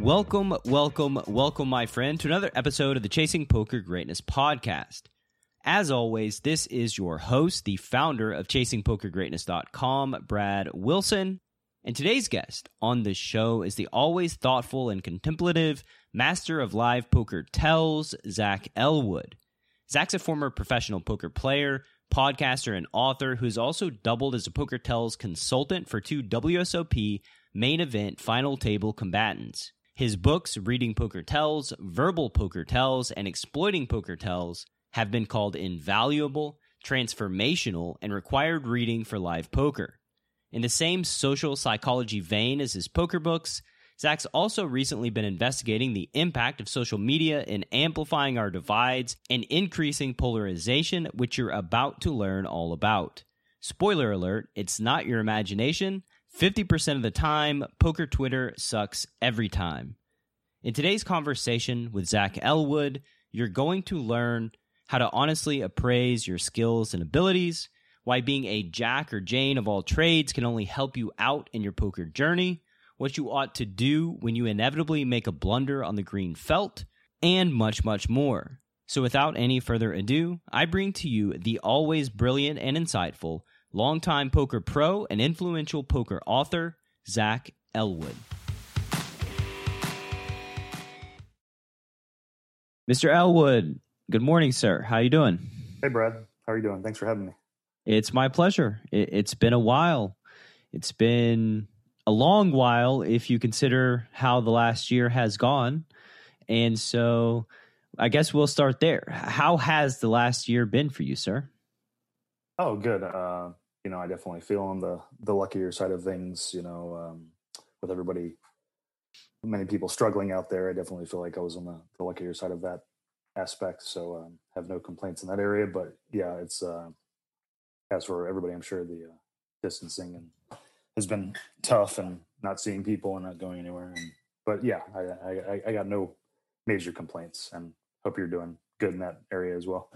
Welcome, welcome, welcome, my friend, to another episode of the Chasing Poker Greatness podcast. As always, this is your host, the founder of ChasingPokerGreatness.com, Brad Wilson. And today's guest on the show is the always thoughtful and contemplative master of live poker tells, Zach Elwood. Zach's a former professional poker player, podcaster, and author who's also doubled as a Poker Tells consultant for two WSOP main event final table combatants. His books, Reading Poker Tells, Verbal Poker Tells, and Exploiting Poker Tells, have been called invaluable, transformational, and required reading for live poker. In the same social psychology vein as his poker books, Zach's also recently been investigating the impact of social media in amplifying our divides and increasing polarization, which you're about to learn all about. Spoiler alert, it's not your imagination. 50% of the time, poker Twitter sucks every time. In today's conversation with Zach Elwood, you're going to learn how to honestly appraise your skills and abilities, why being a jack or Jane of all trades can only help you out in your poker journey, what you ought to do when you inevitably make a blunder on the green felt, and much, much more. So, without any further ado, I bring to you the always brilliant and insightful longtime poker pro and influential poker author, Zach Elwood. Mr. Elwood, good morning, sir. How you doing? Hey, Brad. How are you doing? Thanks for having me. It's my pleasure. It's been a while. It's been a long while if you consider how the last year has gone. And so I guess we'll start there. How has the last year been for you, sir? Oh, good. Uh, you know, I definitely feel on the the luckier side of things. You know, um, with everybody, many people struggling out there, I definitely feel like I was on the, the luckier side of that aspect. So, um, have no complaints in that area. But yeah, it's uh, as for everybody, I'm sure the uh, distancing and has been tough and not seeing people and not going anywhere. And but yeah, I I, I got no major complaints and hope you're doing good in that area as well.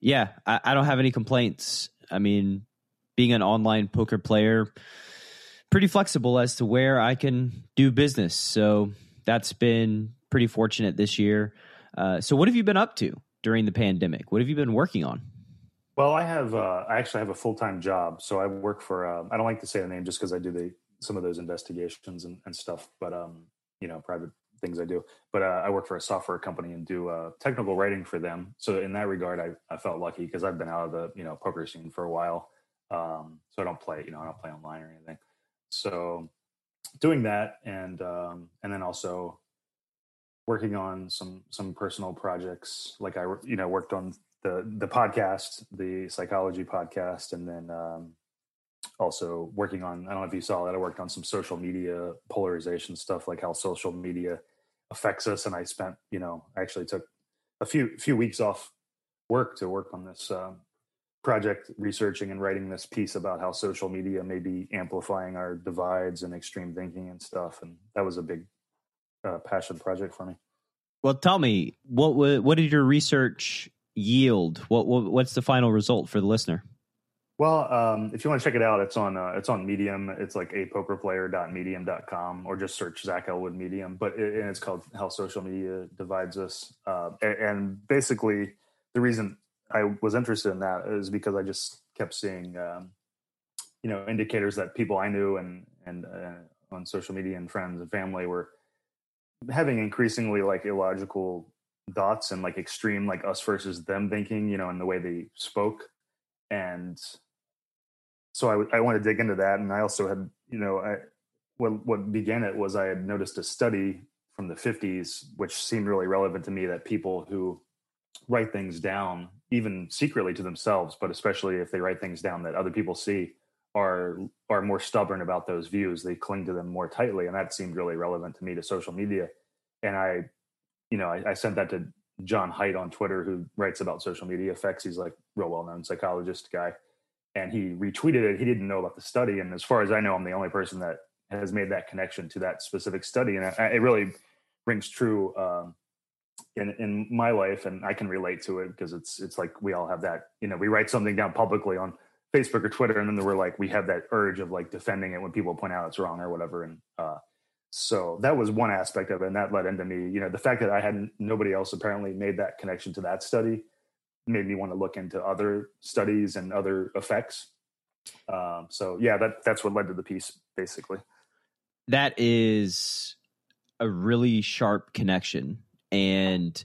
Yeah, I, I don't have any complaints. I mean, being an online poker player, pretty flexible as to where I can do business. So that's been pretty fortunate this year. Uh, so, what have you been up to during the pandemic? What have you been working on? Well, I have. Uh, I actually have a full time job, so I work for. Uh, I don't like to say the name just because I do the some of those investigations and, and stuff, but um, you know, private things I do. But uh, I work for a software company and do uh, technical writing for them. So in that regard, I, I felt lucky because I've been out of the you know poker scene for a while. Um, so I don't play, you know, I don't play online or anything. So doing that and um, and then also working on some some personal projects like I you know worked on the the podcast the psychology podcast and then um, also working on I don't know if you saw that I worked on some social media polarization stuff like how social media affects us and I spent you know I actually took a few few weeks off work to work on this um, project researching and writing this piece about how social media may be amplifying our divides and extreme thinking and stuff and that was a big uh, passion project for me. Well tell me what what did your research yield? What, what what's the final result for the listener? Well um, if you want to check it out it's on uh, it's on medium. It's like a poker pokerplayer.medium.com or just search zach elwood medium but it, and it's called how social media divides us. Uh, and, and basically the reason I was interested in that is because I just kept seeing, um, you know, indicators that people I knew and and uh, on social media and friends and family were having increasingly like illogical thoughts and like extreme like us versus them thinking, you know, in the way they spoke, and so I I want to dig into that, and I also had you know I what what began it was I had noticed a study from the 50s which seemed really relevant to me that people who write things down even secretly to themselves but especially if they write things down that other people see are are more stubborn about those views they cling to them more tightly and that seemed really relevant to me to social media and i you know i, I sent that to Jon Haidt on Twitter, who writes about social media effects. He's like real well known psychologist guy, and he retweeted it. He didn't know about the study, and as far as I know, I'm the only person that has made that connection to that specific study, and it really rings true um, in in my life, and I can relate to it because it's it's like we all have that. You know, we write something down publicly on Facebook or Twitter, and then we're like we have that urge of like defending it when people point out it's wrong or whatever. And uh, so that was one aspect of it, and that led into me. You know, the fact that I hadn't nobody else apparently made that connection to that study made me want to look into other studies and other effects. Um, so yeah, that that's what led to the piece basically. That is a really sharp connection and,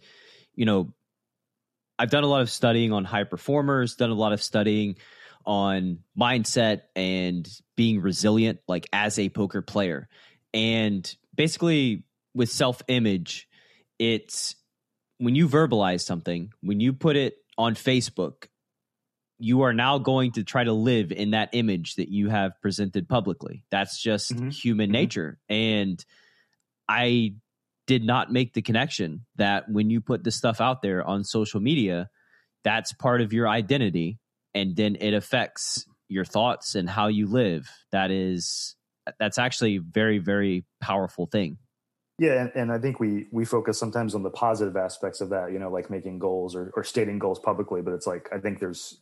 you know, I've done a lot of studying on high performers, done a lot of studying on mindset and being resilient, like as a poker player. And basically, with self image, it's when you verbalize something, when you put it on Facebook, you are now going to try to live in that image that you have presented publicly. That's just mm-hmm. human mm-hmm. nature. And I did not make the connection that when you put this stuff out there on social media, that's part of your identity and then it affects your thoughts and how you live. That is that's actually very very powerful thing. Yeah, and, and, I think we we focus sometimes on the positive aspects of that, you know, like making goals or, or stating goals publicly. But it's like I think there's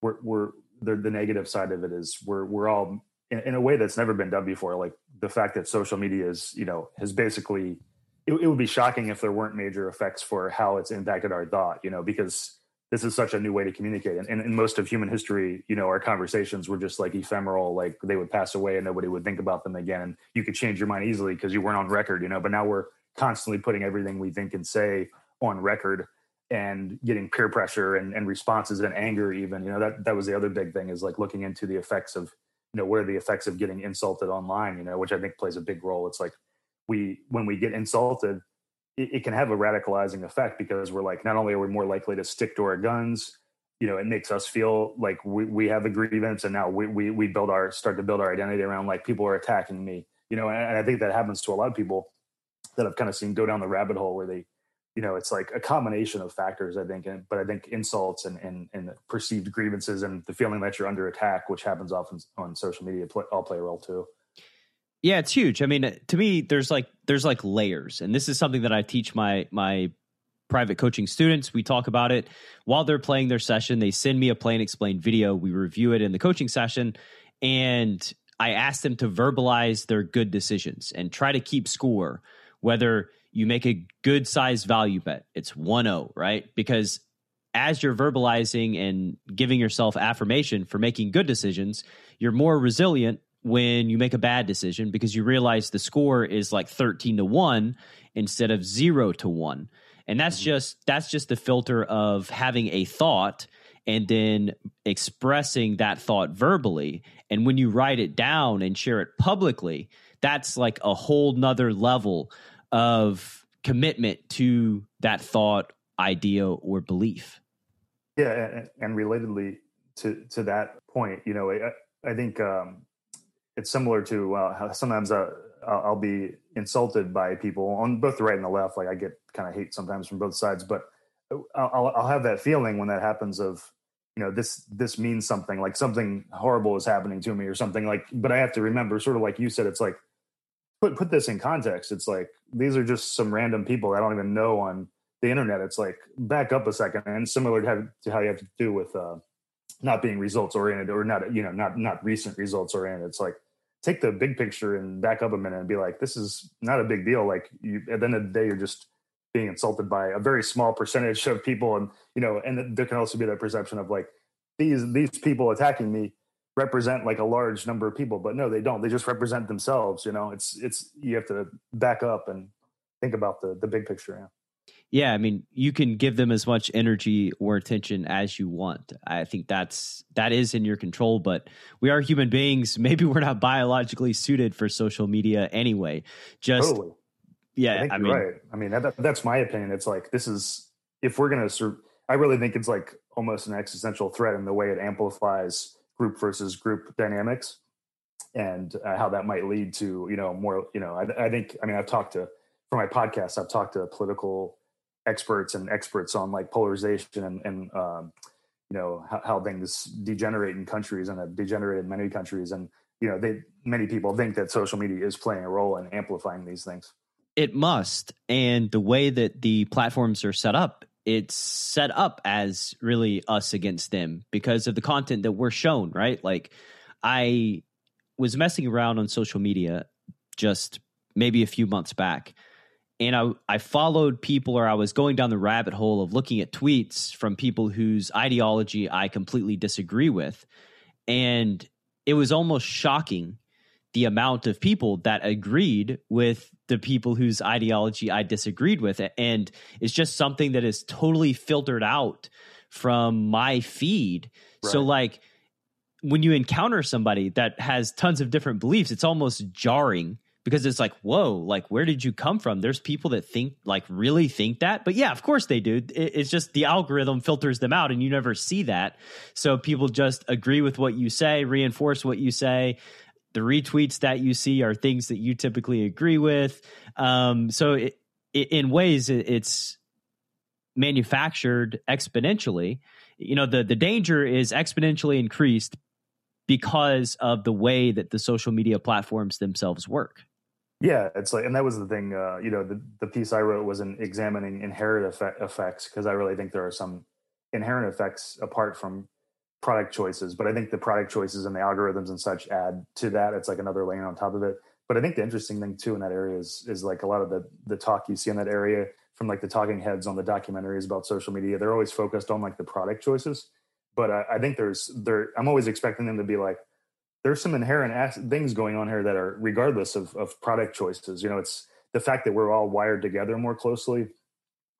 we're we're the, the negative side of it is we're we're all in, in, a way that's never been done before. Like the fact that social media is you know has basically it, it, would be shocking if there weren't major effects for how it's impacted our thought, you know, because this is such a new way to communicate. And, in most of human history, you know, our conversations were just like ephemeral, like they would pass away and nobody would think about them again. And you could change your mind easily because you weren't on record, you know, but now we're constantly putting everything we think and say on record and getting peer pressure and, and responses and anger even, you know, that, that was the other big thing is like looking into the effects of, you know, what are the effects of getting insulted online, you know, which I think plays a big role. It's like, we when we get insulted it, it, can have a radicalizing effect because we're like not only are we more likely to stick to our guns you know it makes us feel like we, we have a grievance and now we, we we build our start to build our identity around like people are attacking me you know and, and i think that happens to a lot of people that i've kind of seen go down the rabbit hole where they you know it's like a combination of factors i think but i think insults and, and and perceived grievances and the feeling that you're under attack which happens often on social media play, all play a role too yeah, it's huge. I mean, to me, there's like there's like layers, and this is something that I teach my my private coaching students. We talk about it while they're playing their session. They send me a play and explain video. We review it in the coaching session, and I ask them to verbalize their good decisions and try to keep score. Whether you make a good size value bet, it's 1 0, right? Because as you're verbalizing and giving yourself affirmation for making good decisions, you're more resilient when you make a bad decision because you realize the score is like 13 to 1 instead of 0 to 1 and that's mm-hmm. just that's just the filter of having a thought and then expressing that thought verbally. And when you write it down and share it publicly that's like a whole nother level of commitment to that thought idea or belief. Yeah and, relatedly to to that point you know i, I think um it's similar to uh, how sometimes uh, I'll be insulted by people on both the right and the left. Like I get kind of hate sometimes from both sides, but uh, I'll, I'll have that feeling when that happens of, you know, this, this means something like something horrible is happening to me or something like, but I have to remember sort of like you said, it's like, put, put this in context. It's like, these are just some random people I don't even know on the internet. It's like back up a second and similar to how, to how you have to do with, uh, not being results oriented or not you know not not recent results oriented. It's like take the big picture and back up a minute and be like this is not a big deal. Like you at the end of the day you're just being insulted by a very small percentage of people. And you know and there can also be that perception of like these these people attacking me represent like a large number of people. But no they don't. They just represent themselves you know? It's it's you have to back up and think about the the big picture yeah yeah, I mean, you can give them as much energy or attention as you want. I think that's that is in your control, but we are human beings. Maybe we're not biologically suited for social media anyway. Just totally. yeah, I, I mean, right. I mean, that, that's my opinion. It's like this is if we're gonna. Sur- I really think it's like almost an existential threat in the way it amplifies group versus group dynamics, and uh, how that might lead to you know more. You know, I, I think. I mean, I've talked to for my podcast. I've talked to political experts and experts on like polarization and, and um, you know how, how, things degenerate in countries and have degenerated in many countries. And you know they many people think that social media is playing a role in amplifying these things. It must. And the way that the platforms are set up it's set up as really us against them because of the content that we're shown right? Like i was messing around on social media just maybe a few months back and I, I followed people or I was going down the rabbit hole of looking at tweets from people whose ideology I completely disagree with. And it was almost shocking the amount of people that agreed with the people whose ideology I disagreed with. And it's just something that is totally filtered out from my feed. Right. So, like, when you encounter somebody that has tons of different beliefs, it's almost jarring because it's like, whoa, like where did you come from? There's people that think like really think that, but yeah, of course they do. It's just the algorithm filters them out, and you never see that. So people just agree with what you say, reinforce what you say. The retweets that you see are things that you typically agree with. Um, so it, it, in ways, it's manufactured exponentially. You know, the the danger is exponentially increased because of the way that the social media platforms themselves work. Yeah, it's like, and that was the thing. Uh, you know, the the piece I wrote was in examining inherent effect, effects because I really think there are some inherent effects apart from product choices. But I think the product choices and the algorithms and such add to that. It's like another layer on top of it. But I think the interesting thing too in that area is is like a lot of the the talk you see in that area from like the talking heads on the documentaries about social media. They're always focused on like the product choices. But I, I think there's there. I'm always expecting them to be like there's some inherent things going on here that are regardless of, of product choices. You know, it's the fact that we're all wired together more closely,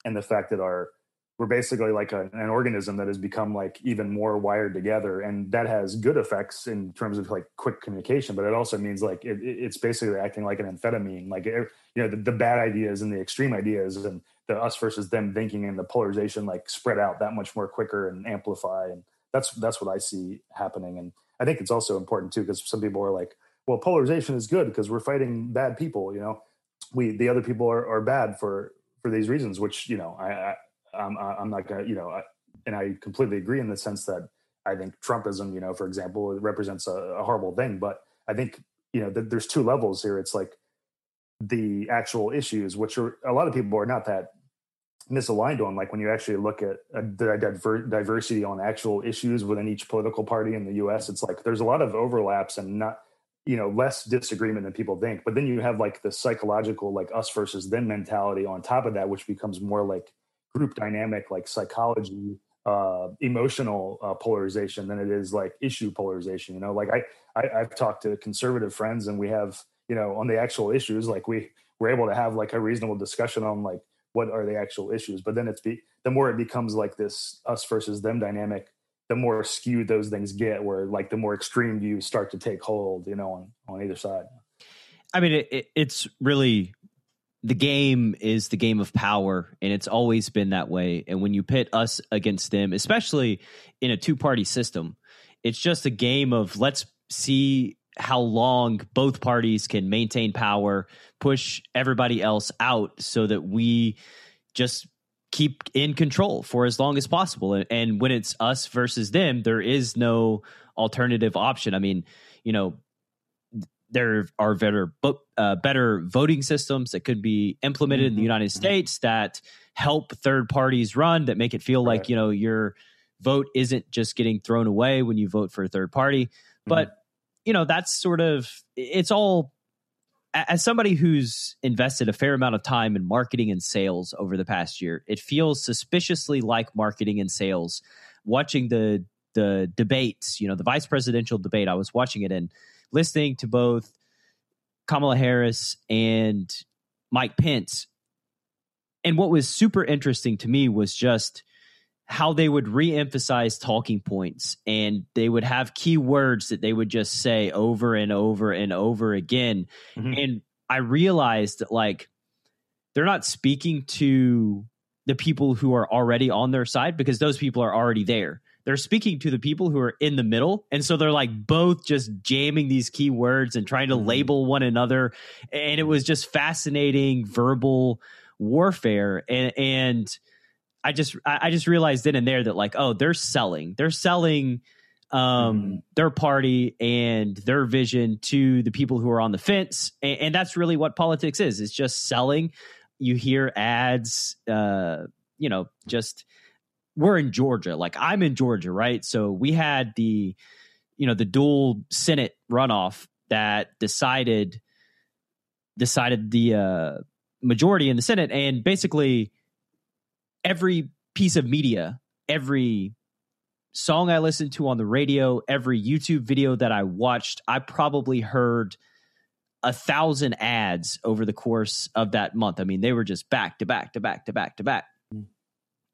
and the fact that our we're basically like a, an organism that has become like even more wired together, and that has good effects in terms of like quick communication. But it also means like it, it's basically acting like an amphetamine. Like you know, the, the bad ideas and the extreme ideas and the us versus them thinking and the polarization like spread out that much more quicker and amplify and that's that's what I see happening. And I think it's also important too because some people are like, well, polarization is good because we're fighting bad people. You know, we the other people are, are bad for for these reasons, which you know I, I I'm I'm not gonna you know I, and I completely agree in the sense that I think Trumpism, you know, for example, represents a, a horrible thing. But I think you know th- there's two levels here. It's like the actual issues, which are a lot of people are not that misaligned on like when you actually look at uh, the diver- diversity on actual issues within each political party in the US it's like there's a lot of overlaps and not you know less disagreement than people think. But then you have like the psychological like us versus them mentality on top of that which becomes more like group dynamic like psychology uh emotional uh, polarization than it is like issue polarization you know? Like I, I i've talked to conservative friends and we have you know on the actual issues like we we're able to have like a reasonable discussion on like what are the actual issues but then it's be the more it becomes like this us versus them dynamic the more skewed those things get where like the more extreme views start to take hold you know on on either side. I mean it, it, it's really the game is the game of power and it's always been that way and when you pit us against them especially in a two party system it's just a game of let's see how long both parties can maintain power, push everybody else out so that we just keep in control for as long as possible. And, when it's us versus them, there is no alternative option. I mean, you know, there are better uh, better voting systems that could be implemented mm-hmm. in the mm-hmm. United mm-hmm. States that help third parties run that make it feel right. like you know your vote isn't just getting thrown away when you vote for a third party. But mm-hmm you know, that's sort of it's all as somebody who's invested a fair amount of time in marketing and sales over the past year, it feels suspiciously like marketing and sales. Watching the the debates, you know, the vice presidential debate, I was watching it and listening to both Kamala Harris and Mike Pence. And what was super interesting to me was just how they would re-emphasize talking points and they would have key words that they would just say over and over and over again. Mm-hmm. and i realized that like they're not speaking to the people who are already on their side because those people are already there. They're speaking to the people who are in the middle. And so they're like both just jamming these key words and trying to mm-hmm. label one another. And it was just fascinating verbal warfare. And and I just I just realized then and there that like oh they're selling. They're selling um mm-hmm. their party and their vision to the people who are on the fence. And, and, that's really what politics is. It's just selling. You hear ads uh you know just we're in Georgia. Like I'm in Georgia right? So we had the you know the dual senate runoff that decided decided the uh majority in the senate. And basically every piece of media, every song I listened to on the radio, every YouTube video that I watched, I probably heard a thousand ads over the course of that month. I mean, they were just back to back to back to back to back. Hmm.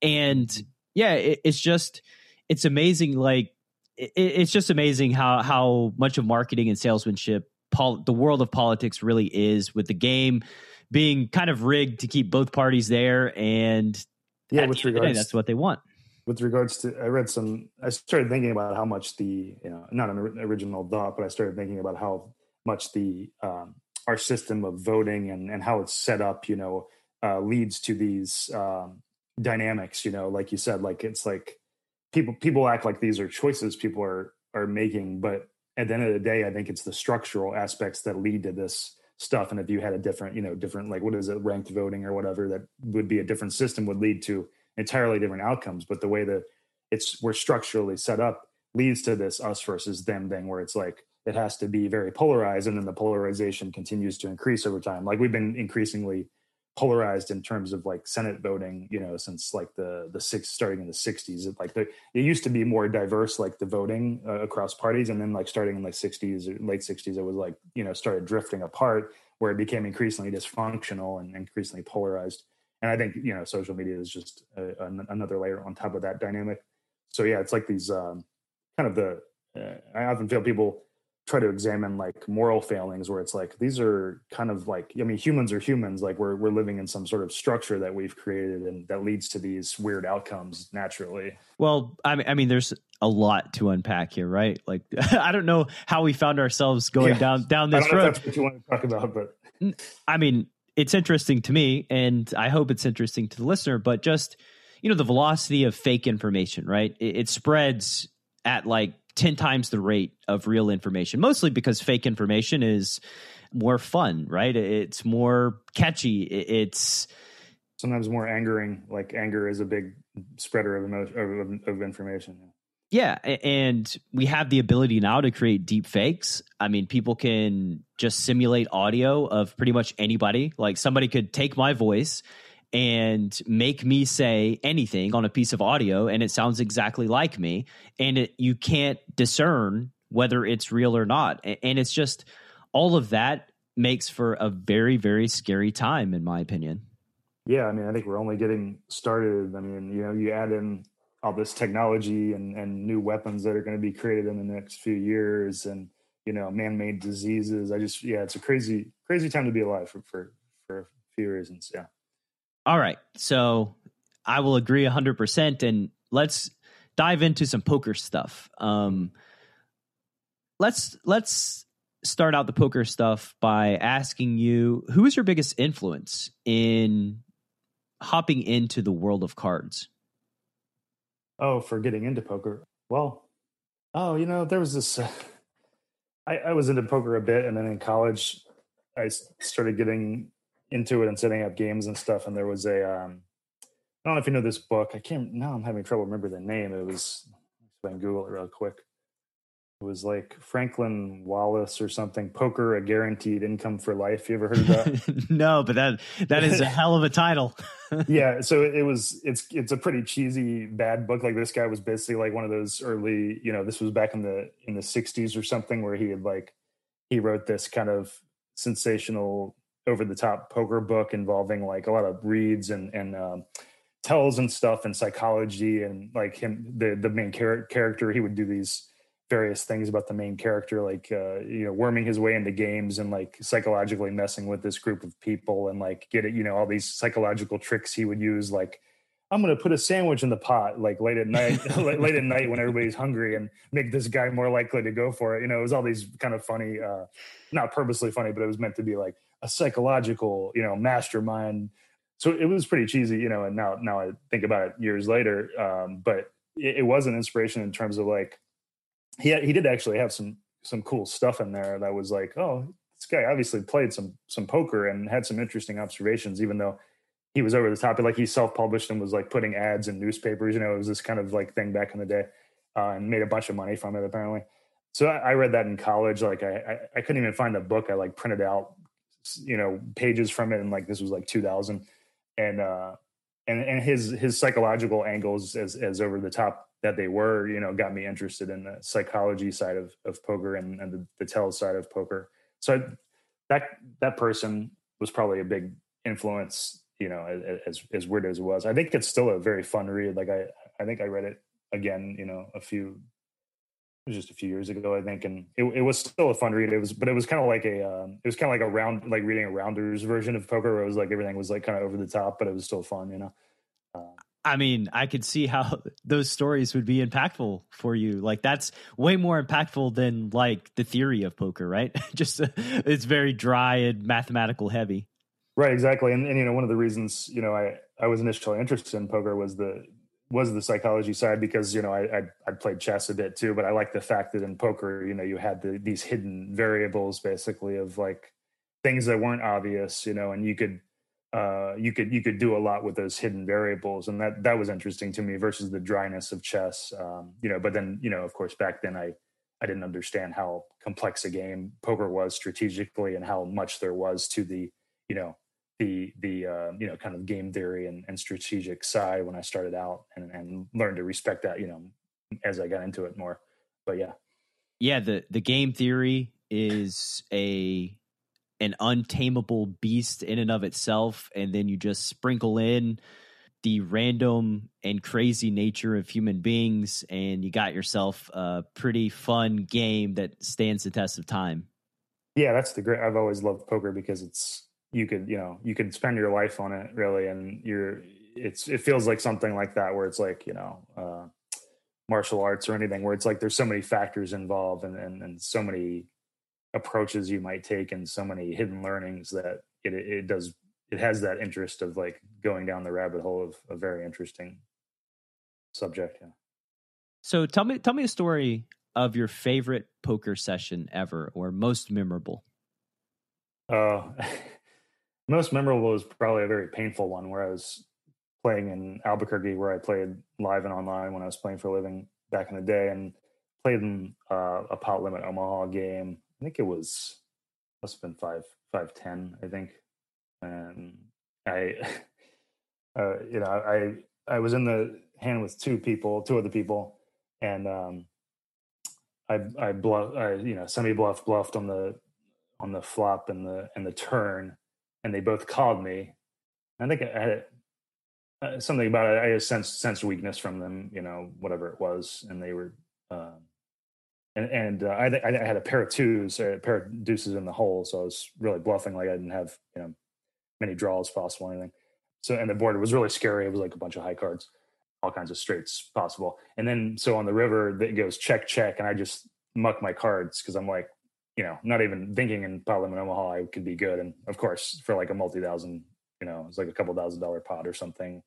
And hmm. yeah, it, it's just, it's amazing. Like, it, it's just amazing how, how much of marketing and salesmanship pol- the world of politics really is with the game being kind of rigged to keep both parties there and yeah, with regards, that's what they want. With regards to, I read some. I started thinking about how much the, you know, not an original thought, but I started thinking about how much the um, our system of voting and and how it's set up, you know, uh, leads to these um, dynamics. You know, like you said, like it's like people people act like these are choices people are are making, but at the end of the day, I think it's the structural aspects that lead to this stuff and if you had a different you know different like what is it ranked voting or whatever that would be a different system would lead to entirely different outcomes. But the way that it's we're structurally set up leads to this us versus them thing where it's like it has to be very polarized and then the polarization continues to increase over time. Like we've been increasingly polarized in terms of like Senate voting, you know, since like the the six starting in the '60s. It, like it used to be more diverse, like the voting uh, across parties, and then like starting in like '60s or late '60s, it was like you know started drifting apart, where it became increasingly dysfunctional and increasingly polarized. And I think you know social media is just a, a, another layer on top of that dynamic. So yeah, it's like these um, kind of the. Uh, I often feel people try to examine like moral failings where it's like these are kind of like i mean humans are humans like we're we're living in some sort of structure that we've created and that leads to these weird outcomes naturally. Well i mean i mean there's a lot to unpack here right? Like i don't know how we found ourselves going yeah. down down this road. that's what you want to talk about but i mean it's interesting to me and i hope it's interesting to the listener but just you know the velocity of fake information right? It, it spreads at like 10 times the rate of real information, mostly because fake information is more fun, right? It's more catchy. It's sometimes more angering. Like anger is a big spreader of emotion of, of information. Yeah, and we have the ability now to create deep fakes. I mean, people can just simulate audio of pretty much anybody. Like somebody could take my voice and make me say anything on a piece of audio and it sounds exactly like me and it, you can't discern whether it's real or not. And it's just all of that makes for a very very scary time in my opinion. Yeah i mean i think we're only getting started. I mean you know you add in all this technology and, and new weapons that are going to be created in the next few years and you know man-made diseases. I just yeah it's a crazy crazy time to be alive for for, for a few reasons yeah all right. So I will agree 100%. And let's dive into some poker stuff. Um, let's let's start out the poker stuff by asking you who is your biggest influence in hopping into the world of cards? Oh, for getting into poker. Well, oh, you know, there was this. Uh, I, I was into poker a bit, and then in college, I started getting into it and setting up games and stuff. And there was a, um, I don't know if you know this book. I can't now. I'm having trouble remember the name. It was. I can Google it real quick. It was like Franklin Wallace or something. Poker, a guaranteed income for life. You ever heard of that? no, but that that is a hell of a title. yeah, so it was. It's it's a pretty cheesy, bad book. Like this guy was basically like one of those early. You know, this was back in the in the '60s or something, where he had like he wrote this kind of sensational over the top poker book involving like a lot of reads and and um, tells and stuff and psychology and like him the the main char- character he would do these various things about the main character like uh, you know worming his way into games and like psychologically messing with this group of people and like get it you know all these psychological tricks he would use like I'm going to put a sandwich in the pot like late at night, late at night when everybody's hungry, and make this guy more likely to go for it. You know, it was all these kind of funny, uh, not purposely funny, but it was meant to be like a psychological, you know, mastermind so it was pretty cheesy, you know. And now now I think about it years later, um, but it, it was an inspiration in terms of like he he did actually have some some cool stuff in there that was like, oh, this guy obviously played some some poker and had some interesting observations, even though he was over the top. Like he self published and was like putting ads in newspapers. You know, it was this kind of like thing back in the day, uh, and made a bunch of money from it apparently. So I, I read that in college. Like I, I, I couldn't even find the book. I like printed out, you know, pages from it, and like this was like 2000, and uh, and and his his psychological angles as as over the top that they were, you know, got me interested in the psychology side of of poker and, and the, the tell side of poker. So I, that that person was probably a big influence you know as as weird as it was. I think it's still a very fun read. Like i i think i read it again you know a few was just a few years ago i think and it, it was still a fun read it was but it was kind of like a um, it was kind of like a round like reading a rounders version of poker where it was like everything was like kind of over the top but it was still fun you know uh, I mean, I could see how those stories would be impactful for you. Like that's way more impactful than like the theory of poker, right? Just it's very dry and mathematical heavy. Right, exactly. And, and you know, one of the reasons you know I I was initially interested in poker was the was the psychology side because you know I I I played chess a bit too, but I like the fact that in poker you know you had the, these hidden variables basically of like things that weren't obvious, you know, and you could uh, you could you could do a lot with those hidden variables, and that that was interesting to me versus the dryness of chess. Um, you know, but then you know, of course, back then I I didn't understand how complex a game poker was strategically and how much there was to the you know the the uh, you know kind of game theory and, and strategic side when I started out and, and learned to respect that you know as I got into it more. But yeah, yeah the the game theory is a an untamable beast in and of itself, and then you just sprinkle in the random and crazy nature of human beings, and you got yourself a pretty fun game that stands the test of time. Yeah, that's the great. I've always loved poker because it's you could you know you could spend your life on it really and you're it's it feels like something like that where it's like you know uh, martial arts or anything where it's like there's so many factors involved and, and and so many approaches you might take and so many hidden learnings that it it does it has that interest of like going down the rabbit hole of a very interesting subject yeah. So tell me tell me a story of your favorite poker session ever or most memorable. Uh most memorable was probably a very painful one where I was playing in Albuquerque, where I played live and online when I was playing for a living back in the day, and played in uh, a pot limit Omaha game. I think it was must have been five five ten, I think, and I, uh, you know, I I was in the hand with two people, two other people, and um, I I bluff, I you know, semi bluff bluffed on the on the flop and the and the turn and they both called me. I think I had uh, something about it. I had sensed sense weakness from them, you know, whatever it was, and they were. Uh, and and uh, I, I had a pair of twos, a pair of deuces in the hole, so I was really bluffing like I didn't have you know many draws possible, or anything. So and the board was really scary. It was like a bunch of high cards, all kinds of straights possible. And then so on the river, it goes check check, and I just muck my cards because I'm like, you know, not even thinking in pot limit Omaha I could be good. And of course, for like a multi thousand, you know, it's like a couple thousand dollar pot or something.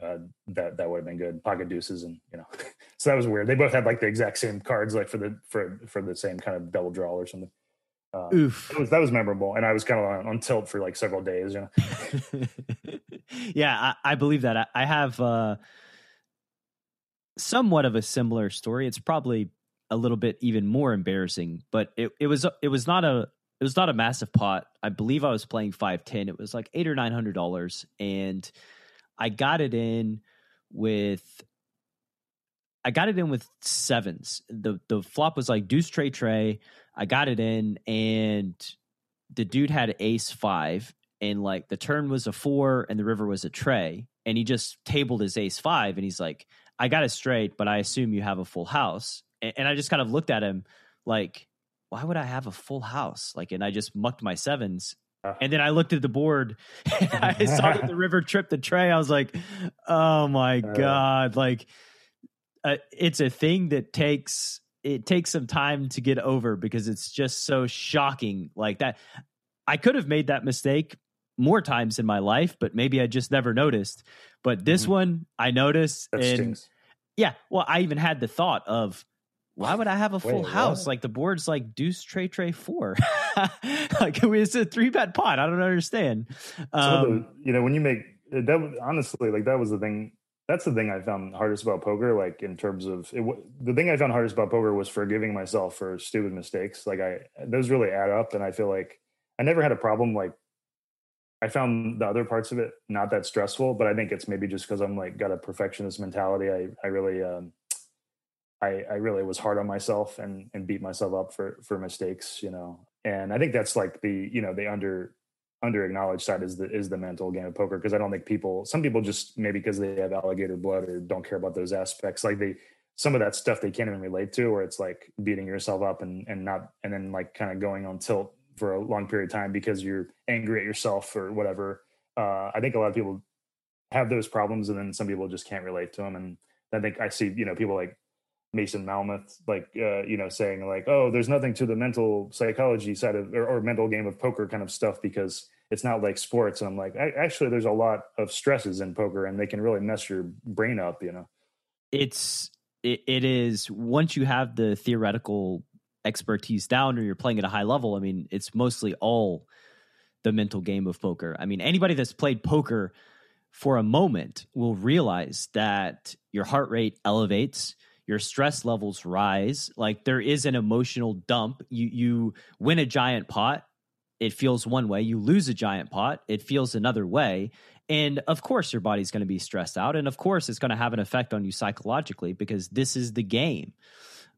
Uh, that that would have been good. Pocket deuces and you know, so that was weird. They both had like the exact same cards, like for the for for the same kind of double draw or something. Uh, Oof. Was, that was memorable, and I was kind of on, on tilt for like several days. You know. yeah, I, I, believe that. I, I have uh, somewhat of a similar story. It's probably a little bit even more embarrassing. But it, it was it was not a it was not a massive pot. I believe I was playing five ten. It was like eight or nine hundred dollars, and I got it in with I got it in with sevens. The the flop was like deuce tray tray. I got it in, and the dude had ace five, and like the turn was a four, and the river was a tray, and he just tabled his ace five, and he's like, "I got it straight, but I assume you have a full house." And I just kind of looked at him like, why would I have a full house? Like, and I just mucked my sevens. And then I looked at the board I saw that the river tripped the tray. I was like, oh my God. Like, uh, it's a thing that takes, it takes some time to get over because it's just so shocking like that. I could have made that mistake more times in my life, but maybe I just never noticed. But this Mhm. one I noticed, That and stings. yeah, well, I even had the thought of why would I have a full Wait, house? what? Like the board's like deuce tray tray four. like it's a three bet pot. I don't understand. Um, the, you know, when you make that, was- honestly, like that was the thing. That's the thing I found hardest about poker. Like in terms of it, the thing I found hardest about poker was forgiving myself for stupid mistakes. Like I, those really add up, and I feel like I never had a problem. Like I found the other parts of it not that stressful, but I think it's maybe just because I'm like got a perfectionist mentality. I, I really, um, I, I really was hard on myself and and beat myself up for for mistakes, you know. And I think that's like the you know the under under acknowledged side is the is the mental game of poker because I don't think people some people just maybe because they have alligator blood or don't care about those aspects like they some of that stuff they can't even relate to or it's like beating yourself up and and not and then like kind of going on tilt for a long period of time because you're angry at yourself or whatever. Uh, I think a lot of people have those problems and then some people just can't relate to them and I think I see you know people like Mason Malmuth, like uh, you know, saying like, "Oh, there's nothing to the mental psychology side of or, or mental game of poker kind of stuff because it's not like sports." And I'm like, actually, there's a lot of stresses in poker, and they can really mess your brain up. You know, it's it, it is once you have the theoretical expertise down or you're playing at a high level. I mean, it's mostly all the mental game of poker. I mean, anybody that's played poker for a moment will realize that your heart rate elevates your stress levels rise like there is an emotional dump you you win a giant pot it feels one way you lose a giant pot it feels another way and of course your body's going to be stressed out and of course it's going to have an effect on you psychologically because this is the game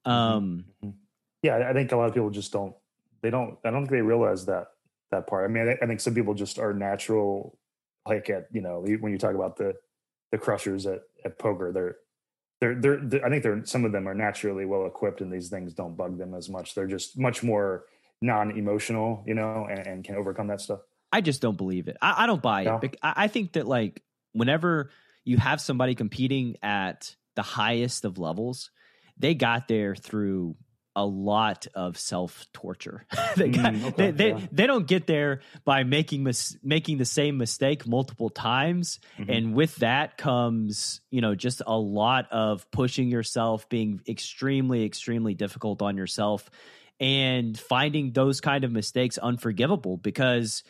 um yeah, I think a lot of people just don't. They don't. I don't think they realize that that part. I mean, I, I think some people just are natural, like at you know when you talk about the the crushers at at poker, they're they're, they're, they're I think they're some of them are naturally well equipped and these things don't bug them as much. They're just much more non-emotional, you know, and, and can overcome that stuff. I just don't believe it. I, I don't buy No? it. I, I think that like whenever you have somebody competing at the highest of levels, they got there through a lot of self torture. they, Mm, okay, they, they, yeah. they don't get there by making mis- making the same mistake multiple times, Mhm. and with that comes you know just a lot of pushing yourself, being extremely extremely difficult on yourself, and finding those kind of mistakes unforgivable because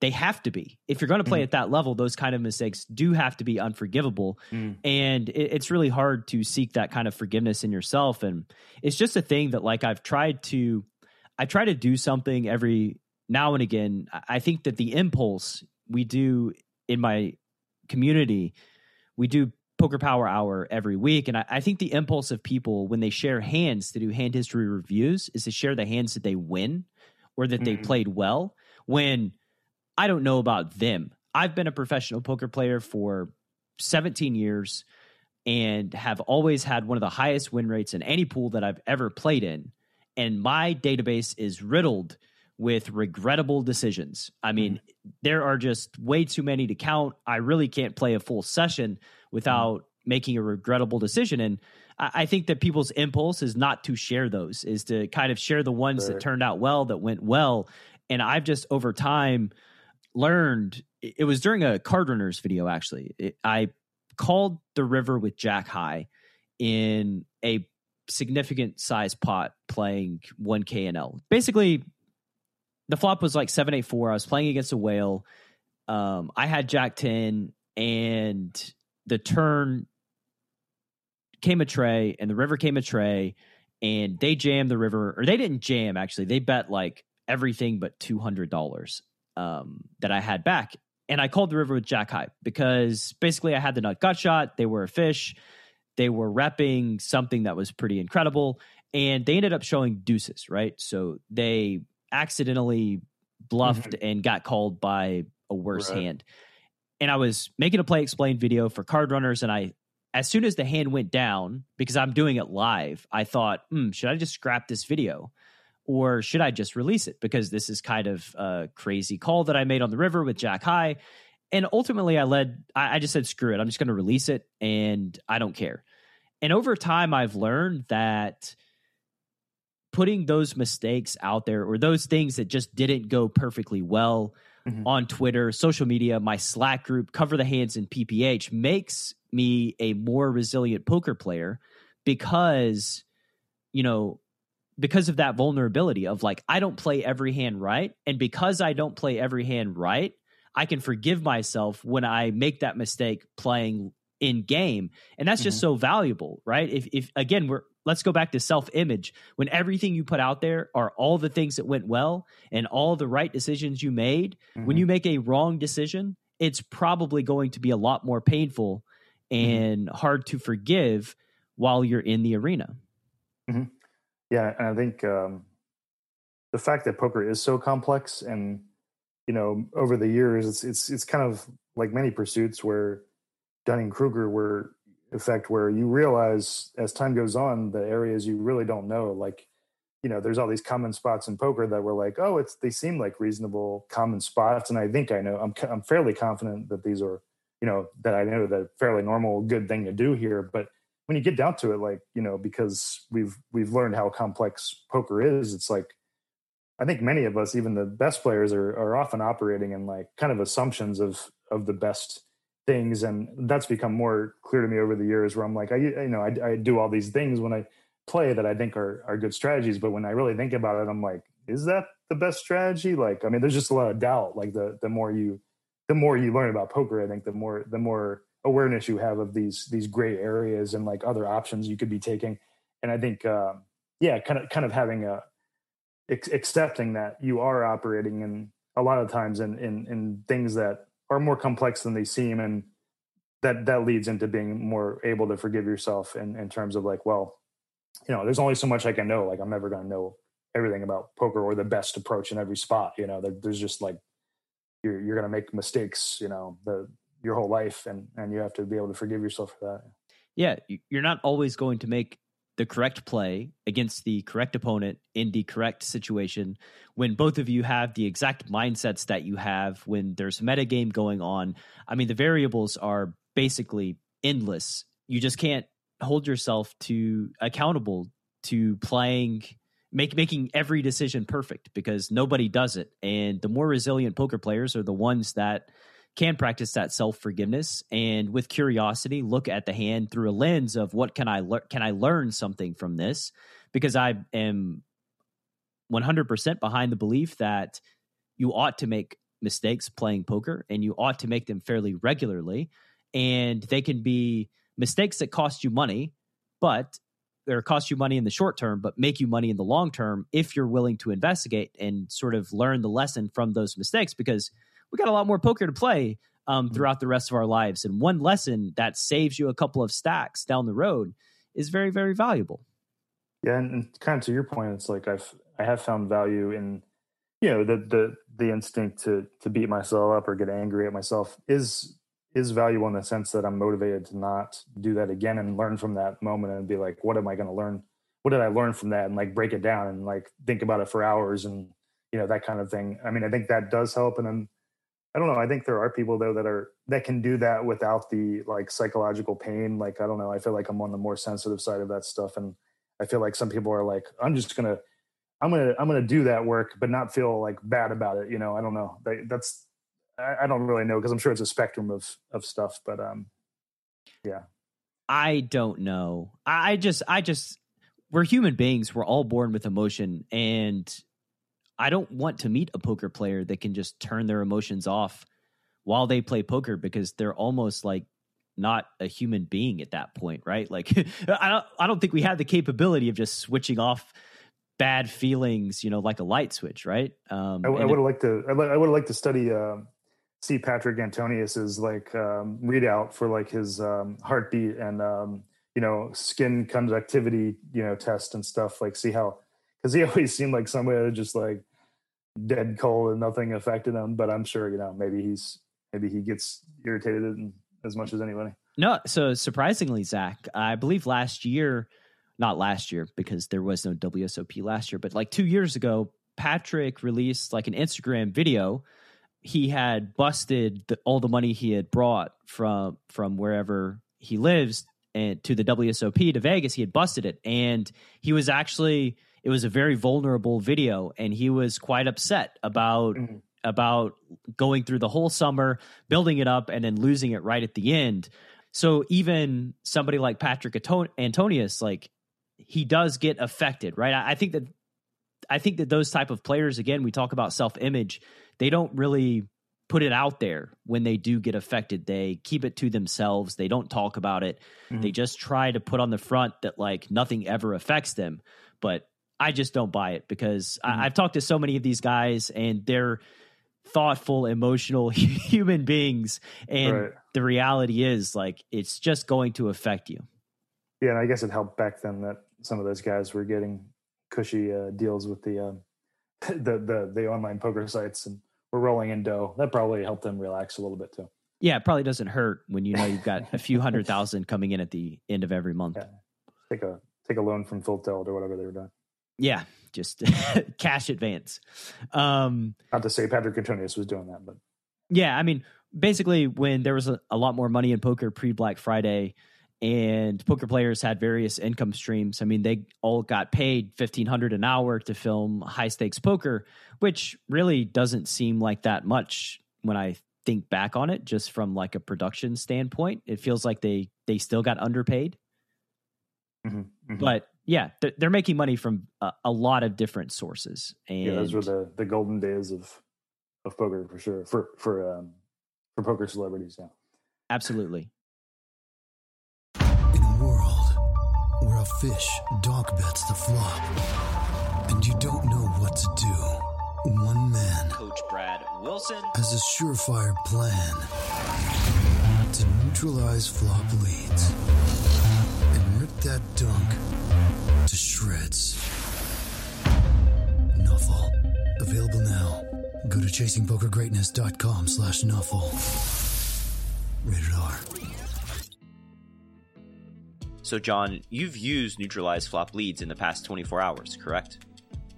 they have to be. If you're going to play Mhm. at that level, those kind of mistakes do have to be unforgivable. Mm. And it, it's really hard to seek that kind of forgiveness in yourself. And it's just a thing that, like, I've tried to, I try to do something every now and again. I- think that the impulse we do in my community, we do Poker Power Hour every week. And I, I think the impulse of people when they share hands to do hand history reviews is to share the hands that they win or that they Mhm. played well. When I don't know about them. I've been a professional poker player for 17 years and have always had one of the highest win rates in any pool that I've ever played in. And my database is riddled with regrettable decisions. I hmm. mean, there are just way too many to count. I really can't play a full session without hmm. making a regrettable decision. And I, I think that people's impulse is not to share those, is to kind of share the ones Sure. that turned out well, that went well. And I've just over time learned it was during a CardRunners video actually. It- i called the river with jack high in a significant size pot playing 1k NL. Basically the flop was like 784 i was playing against a whale. Um, i had jack 10 and the turn came a tray and the river came a tray and they jammed the river or they didn't jam actually. They bet like everything but $200 um, that I had back. And I called the river with Jack High because basically I had the nut gut shot. They were a fish. They were repping something that was pretty incredible. And they ended up showing deuces, right? So they accidentally bluffed and got called by a worse Right. hand. And I was making a play explain video for CardRunners. And I, as soon as the hand went down, because I'm doing it live, I thought, hmm, should I just scrap this video? Or should I just release it? Because this is kind of a crazy call that I made on the river with Jack High. And ultimately, I led, I, I just said, screw it. I'm just going to release it and I don't care. And over time, I've learned that putting those mistakes out there or those things that just didn't go perfectly well mm-hmm. on Twitter, social media, my Slack group, Cover the Hands in PPH makes me a more resilient poker player because, you know, because of that vulnerability of like, I don't play every hand right. And because I don't play every hand right, I can forgive myself when I make that mistake playing in game. And that's just mm-hmm. so valuable, right? If, if again, we're, let's go back to self image. When everything you put out there are all the things that went well and all the right decisions you made, mm-hmm. when you make a wrong decision, it's probably going to be a lot more painful mm-hmm. and mm-hmm. hard to forgive while you're in the arena. Yeah. And I think um, the fact that poker is so complex and, you know, over the years, it's, it's, it's kind of like many pursuits where Dunning Kruger were effect where you realize as time goes on the areas you really don't know like you know there's all these common spots in poker that were like oh it's they seem like reasonable common spots and i think i know i'm i'm fairly confident that these are you know that i know that fairly normal good thing to do here but when you get down to it like you know because we've we've learned how complex poker is it's like i think many of us even the best players are are often operating in like kind of assumptions of of the best things and that's become more clear to me over the years where i'm like i you know I, I, do all these things when i play that i think are, are good strategies but when i really think about it i'm like is that the best strategy? Like i mean there's just a lot of doubt like the the more you the more you learn about poker i think the more the more awareness you have of these these gray areas and like other options you could be taking. And i think um, yeah kind of kind of having a accepting that you are operating in a lot of times in in, in things that are more complex than they seem and that that leads into being more able to forgive yourself in, in terms of like well you know there's only so much i can know. Like i'm never going to know everything about poker or the best approach in every spot you know? There, there's just like you're you're going to make mistakes you know? The your whole life and and you have to be able to forgive yourself for that. Yeah you're not always going to make the correct play against the correct opponent in the correct situation when both of you have the exact mindsets that you have when there's a metagame going on. I mean the variables are basically endless. You just can't hold yourself to accountable to playing make making every decision perfect because nobody does it. And the more resilient poker players are the ones that can practice that self forgiveness and with curiosity look at the hand through a lens of what can I learn? Can I learn something from this? Because I am 100% behind the belief that you ought to make mistakes playing poker and you ought to make them fairly regularly. And they can be mistakes that cost you money, but or cost you money in the short term, but make you money in the long term if you're willing to investigate and sort of learn the lesson from those mistakes. Because we got a lot more poker to play um, mm-hmm. throughout the rest of our lives. And one lesson that saves you a couple of stacks down the road is very, very valuable. Yeah, and, and kind of to your point, it's like I've I have found value in you know the the the instinct to to beat myself up or get angry at myself is is valuable in the sense that I'm motivated to not do that again and learn from that moment and be like, what am I going to learn? What did I learn from that? And like break it down and like think about it for hours and you know that kind of thing. I mean, I think that does help. And then I don't know. I think there are people though that are that can do that without the like psychological pain. Like I don't know. I feel like I'm on the more sensitive side of that stuff, and I feel like some people are like, I'm just gonna, I'm gonna, I'm gonna do that work, but not feel like bad about it. You know, I don't know. That's I, I don't really know because I'm sure it's a spectrum of of stuff. But um, yeah. I don't know. I just, I just, we're human beings. We're all born with emotion, and I don't want to meet a poker player that can just turn their emotions off while they play poker because they're almost like not a human being at that point, right? Like I don't I don't think we have the capability of just switching off bad feelings, you know, like a light switch, right? Um, I, I would have liked to I would have liked to study uh, see Patrik Antonius's like um, readout for like his um, heartbeat and um, you know skin conductivity, you know, test and stuff. Like see how because he always seemed like somebody that just like dead cold and nothing affected him. But I'm sure you know maybe he's maybe he gets irritated as much as anybody. No, so surprisingly, Zach, I believe last year, not last year because there was no WSOP last year, but like two years ago, Patrik released like an Instagram video. He had busted the, all the money he had brought from from wherever he lives and to the WSOP to Vegas. He had busted it, and he was actually it was a very vulnerable video and he was quite upset about mm-hmm. about going through the whole summer, building it up, and then losing it right at the end. So even somebody like Patrik Antonius, like he does get affected, right? I, I think that I think that those type of players, again, we talk about self image, they don't really put it out there when they do get affected. They keep it to themselves. They don't talk about it. Mm-hmm. They just try to put on the front that like nothing ever affects them. But I just don't buy it because mm-hmm. I, I've talked to so many of these guys and they're thoughtful, emotional human beings. And right. the reality is like it's just going to affect you. Yeah, and I guess it helped back then that some of those guys were getting cushy uh, deals with the, um, the the the online poker sites and we're rolling in dough. That probably helped them relax a little bit too. Yeah, it probably doesn't hurt when you know you've got a few hundred thousand coming in at the end of every month. Yeah. Take a take a loan from Full Tilt or whatever they were doing. Yeah, just cash advance. Um, Not to say Patrik Antonius was doing that, but yeah, I mean, basically, when there was a, a lot more money in poker pre Black Friday, and poker players had various income streams. I mean, they all got paid fifteen hundred an hour to film high stakes poker, which really doesn't seem like that much when I think back on it. Just from like a production standpoint, it feels like they they still got underpaid. Mm-hmm, mm-hmm. But yeah, they're, they're, making money from a, a, lot of different sources. And yeah, those were the the golden days of of poker for sure for for um, for poker celebrities. Yeah, absolutely. In a world where a fish donk bets the flop, and you don't know what to do. One man, Coach Brad Wilson, has a surefire plan to neutralize flop leads and rip that donk to shreds. Nuffle. Available now. Go to chasingpokergreatness.com slash nuffle. Rated R. So, Jon, you've used neutralized flop leads in the past 24 hours, correct?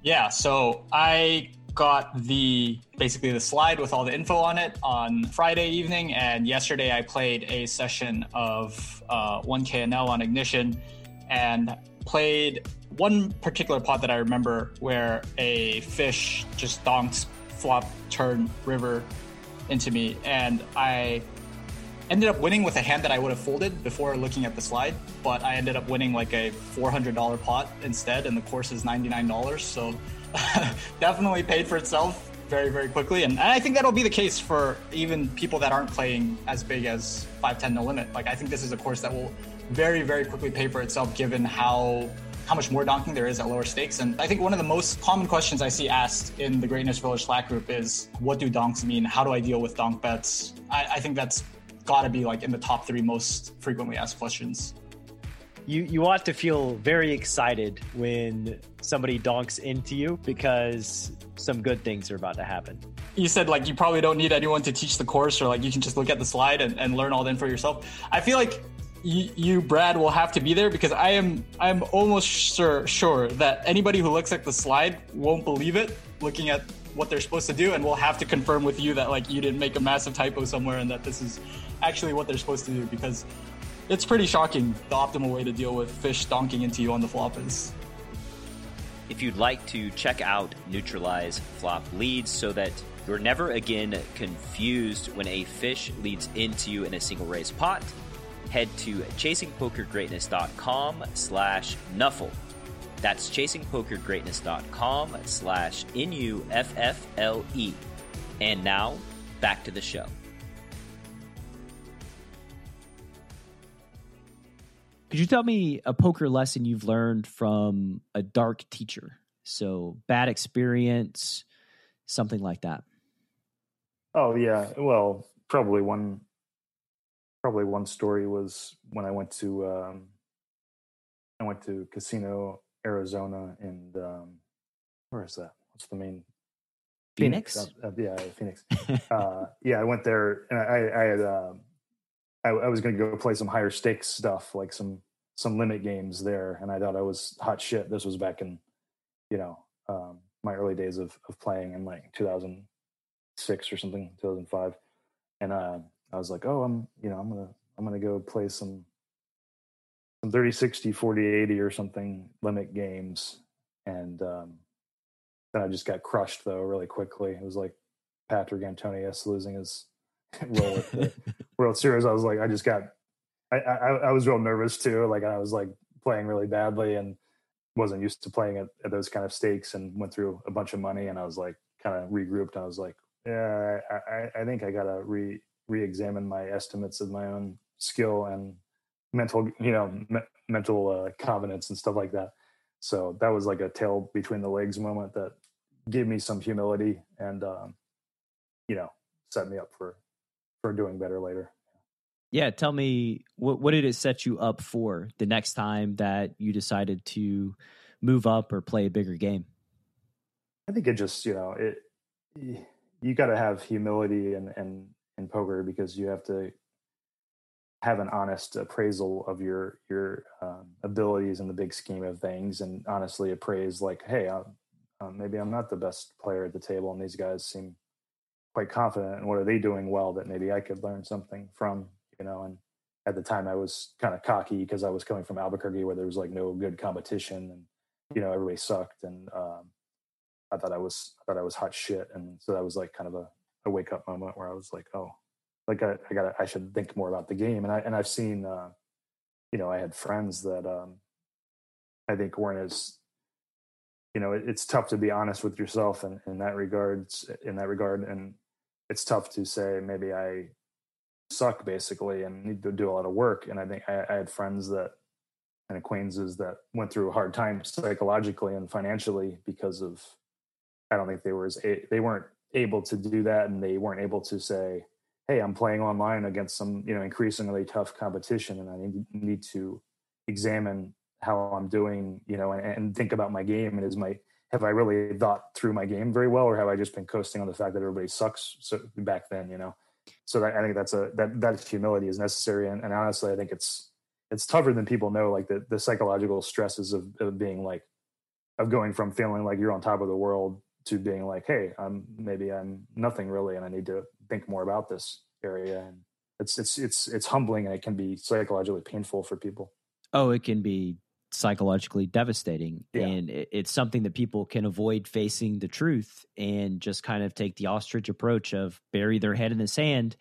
Yeah. So I got the basically the slide with all the info on it on Friday evening, and yesterday I played a session of uh, 1k NL on Ignition and played one particular pot that I remember where a fish just donked flop turn river into me, and I ended up winning with a hand that I would have folded before looking at the slide, but I ended up winning like a $400 pot instead, and the course is $99. So definitely paid for itself very, very quickly. And I think that'll be the case for even people that aren't playing as big as 510 No Limit. Like, I think this is a course that will very, very quickly pay for itself given how how much more donking there is at lower stakes. And I think one of the most common questions I see asked in the Greatness Village Slack group is, what do donks mean? How do I deal with donk bets? I, I think that's got to be like in the top three most frequently asked questions. You you ought to feel very excited when somebody donks into you because some good things are about to happen. You said like you probably don't need anyone to teach the course or like you can just look at the slide and, and learn all the info yourself. I feel like you, Brad will have to be there because I am I'm almost sure sure that anybody who looks at the slide won't believe it looking at what they're supposed to do and we'll have to confirm with you that like you didn't make a massive typo somewhere and that this is actually what they're supposed to do because it's pretty shocking the optimal way to deal with fish donking into you on the flop is. If you'd like to check out Neutralize Flop Leads so that you're never again confused when a fish leads into you in a single raise pot, head to chasingpokergreatness.com slash nuffle. That's chasingpokergreatness.com slash N-U-F-F-L-E. And now, back to the show. Could you tell me a poker lesson you've learned from a dark teacher? So bad experience, something like that. Oh yeah, well, probably one, probably one story was when I went to, um, I went to Casino Arizona, and um, where is that? What's the main? Phoenix. Phoenix. Uh, uh, yeah, Phoenix. uh, yeah, I went there, and I, I had. Um, I, I was going to go play some higher stakes stuff, like some some limit games there, and I thought I was hot shit. This was back in, you know, um, my early days of of playing in like 2006 or something, 2005, and uh, I was like, oh, I'm you know I'm gonna I'm gonna go play some some 30 60 40 80 or something limit games and um, then i just got crushed though really quickly it was like Patrik Antonius losing his roll at the World Series. I was like, I just got, I, I, I was real nervous too. Like I was like playing really badly and wasn't used to playing at, at those kind of stakes and went through a bunch of money and I was like kind of regrouped. I was like, yeah, I, I think I got to re re-examine my estimates of my own skill and mental, you know, me- mental uh, confidence and stuff like that. So that was like a tail between the legs moment that gave me some humility and, um, you know, set me up for for doing better later. Yeah, tell me what what did it set you up for the next time that you decided to move up or play a bigger game? I think it just you know it you got to have humility and and in poker because you have to have an honest appraisal of your your um, abilities in the big scheme of things and honestly appraise like hey uh, maybe i'm not the best player at the table and these guys seem quite confident and what are they doing well that maybe i could learn something from you know and at the time i was kind of cocky because i was coming from albuquerque where there was like no good competition and you know everybody sucked and um, i thought i was i thought i was hot shit and so that was like kind of a, a wake up moment where i was like oh like I, I got I should think more about the game. And I and I've seen, uh, you know, I had friends that um, I think weren't as, you know, it, it's tough to be honest with yourself in, in that regards in that regard, and it's tough to say maybe I suck basically and need to do a lot of work. And I think I, I had friends that and acquaintances that went through a hard time psychologically and financially because of I don't think they were as they weren't able to do that and they weren't able to say hey, I'm playing online against some, you know, increasingly tough competition, and I need, to examine how I'm doing, you know, and, and, think about my game and is my have I really thought through my game very well, or have I just been coasting on the fact that everybody sucks so, back then, you know? So that, I think that's a that that humility is necessary, and, and honestly, I think it's it's tougher than people know. Like the the psychological stresses of, of being like of going from feeling like you're on top of the world to being like, hey, I'm maybe I'm nothing really, and I need to think more about this area. And it's it's it's it's humbling, and it can be psychologically painful for people. Oh, it can be psychologically devastating, yeah. and it's something that people can avoid facing the truth and just kind of take the ostrich approach of bury their head in the sand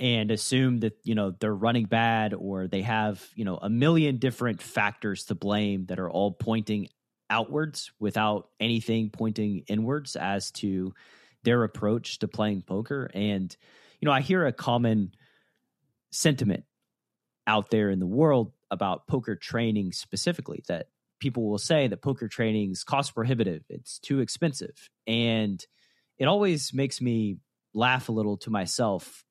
and assume that you know they're running bad or they have you know a million different factors to blame that are all pointing outwards without anything pointing inwards as to their approach to playing poker. And, you know, I hear a common sentiment out there in the world about poker training specifically that people will say that poker training is cost prohibitive, it's too expensive. And it always makes me laugh a little to myself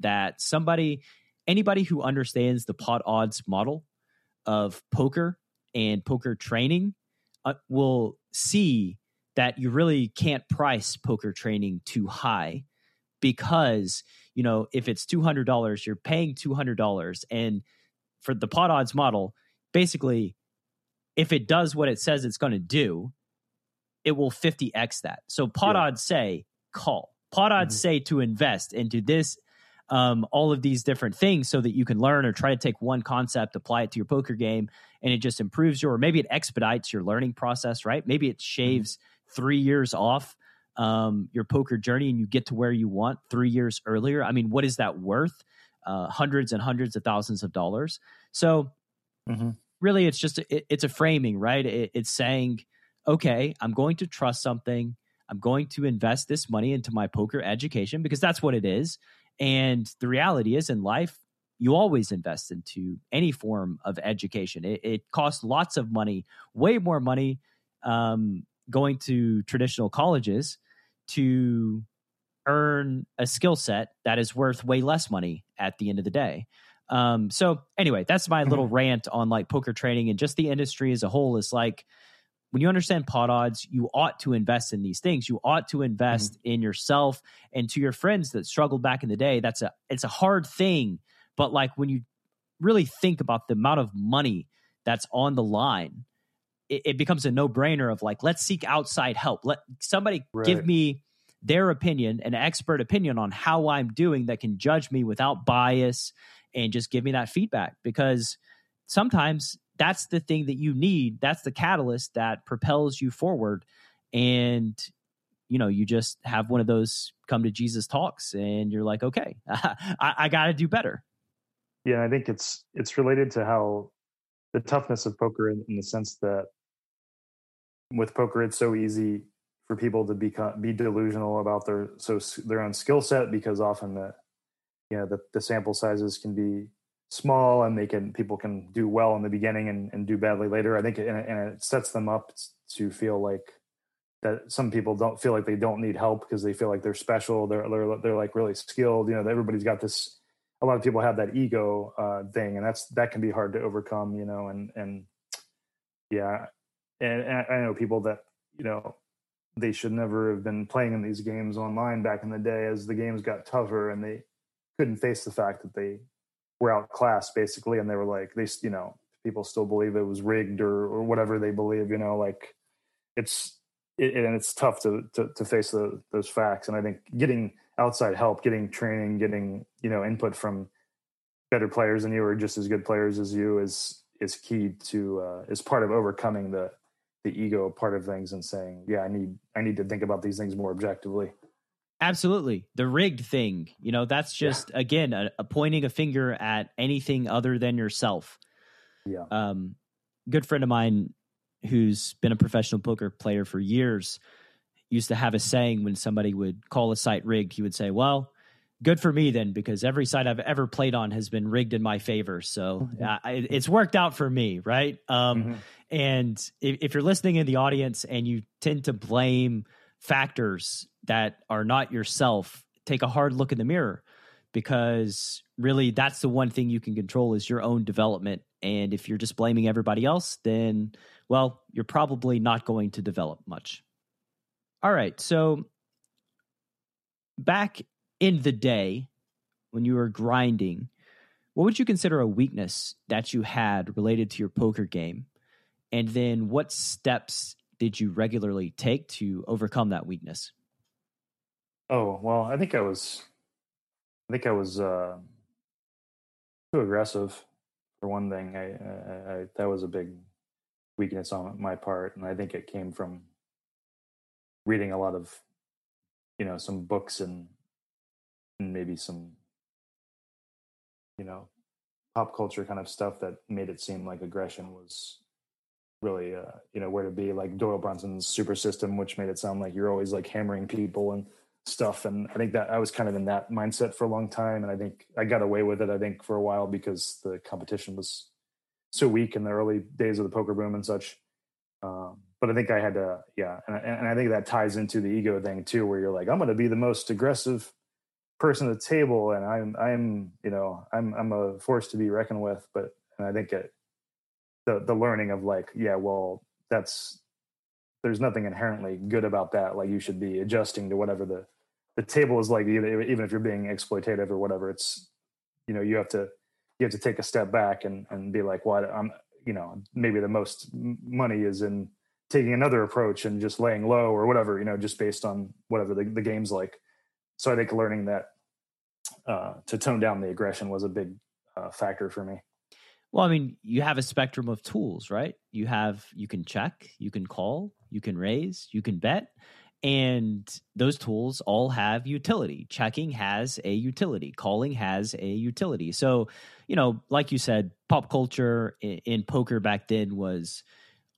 that somebody, anybody who understands the pot odds model of poker and poker training uh, will see that you really can't price poker training too high because you know if it's $200 you're paying $200 and for the pot odds model basically if it does what it says it's going to do it will 50x that so pot yeah. odds say call pot odds mm-hmm. say to invest into this um, all of these different things so that you can learn or try to take one concept, apply it to your poker game, and it just improves your, or maybe it expedites your learning process, right? Maybe it mm-hmm. shaves mm-hmm. three years off um, your poker journey and you get to where you want three years earlier. I mean, what is that worth? Uh, hundreds and hundreds of thousands of dollars. So, mm-hmm. really, it's just it, it's a framing, right? It, it's saying, okay, I'm going to trust something. I'm going to invest this money into my poker education because that's what it is. And the reality is in life, you always invest into any form of education. It, it costs lots of money, way more money um, going to traditional colleges to earn a skill set that is worth way less money at the end of the day. Um, so anyway, that's my little mm-hmm. rant on like poker training and just the industry as a whole is like when you understand pot odds, you ought to invest in these things. You ought to invest mm-hmm. in yourself and to your friends that struggled back in the day. That's a it's a hard thing, but like when you really think about the amount of money that's on the line, it, it becomes a no brainer of like let's seek outside help. Let somebody right. give me their opinion, an expert opinion on how I'm doing that can judge me without bias and just give me that feedback because sometimes that's the thing that you need. That's the catalyst that propels you forward. And you know you just have one of those come to jesus talks and you're like okay i, I got to do better yeah i think it's it's related to how the toughness of poker in, in the sense that with poker it's so easy for people to become be delusional about their so their own skill set because often the you know the, the sample sizes can be small and they can people can do well in the beginning and, and do badly later. I think it, and, it, sets them up to feel like that some people don't feel like they don't need help because they feel like they're special they're, they're they're like really skilled you know everybody's got this a lot of people have that ego uh, thing and that's that can be hard to overcome you know and and yeah and, and i know people that you know they should never have been playing in these games online back in the day as the games got tougher and they couldn't face the fact that they were outclassed basically and they were like they you know people still believe it was rigged or or whatever they believe you know like it's it, and it's tough to to, to face the, those facts. And i think getting outside help getting training getting you know input from better players than you or just as good players as you is is key to uh, is part of overcoming the the ego part of things and saying yeah i need i need to think about these things more objectively Absolutely. The rigged thing, you know, that's just, yeah. again, a, a, pointing a finger at anything other than yourself. Yeah. Um, good friend of mine who's been a professional poker player for years used to have a saying when somebody would call a site rigged, he would say, well, good for me then, because every site I've ever played on has been rigged in my favor. So mm-hmm. uh, it's worked out for me. Right. Um, mm-hmm. And if, if you're listening in the audience and you tend to blame factors that are not yourself, take a hard look in the mirror because really that's the one thing you can control is your own development. And if you're just blaming everybody else, then, well, you're probably not going to develop much. All right. So back in the day when you were grinding, what would you consider a weakness that you had related to your poker game? And then what steps did you regularly take to overcome that weakness? Oh well, I think I was, I think I was uh, too aggressive. For one thing, I, I, I that was a big weakness on my part, and I think it came from reading a lot of, you know, some books and, and maybe some, you know, pop culture kind of stuff that made it seem like aggression was really uh, you know where to be like doyle brunson's super system which made it sound like you're always like hammering people and stuff. And i think that i was kind of in that mindset for a long time. And i think i got away with it i think for a while because the competition was so weak in the early days of the poker boom and such. Um, but i think i had to yeah. And, and i think that ties into the ego thing too where you're like i'm going to be the most aggressive person at the table and i'm i'm you know i'm i'm a force to be reckoned with. But and i think it the the learning of like yeah well that's there's nothing inherently good about that like you should be adjusting to whatever the the table is like even if you're being exploitative or whatever it's you know you have to you have to take a step back and and be like what well, i'm you know maybe the most money is in taking another approach and just laying low or whatever you know just based on whatever the, the game's like. So i think learning that uh, to tone down the aggression was a big uh, factor for me well, I mean, you have a spectrum of tools, right? You have you can check, you can call, you can raise, you can bet, and those tools all have utility. Checking has a utility, calling has a utility. So, you know, like you said, pop culture in, in poker back then was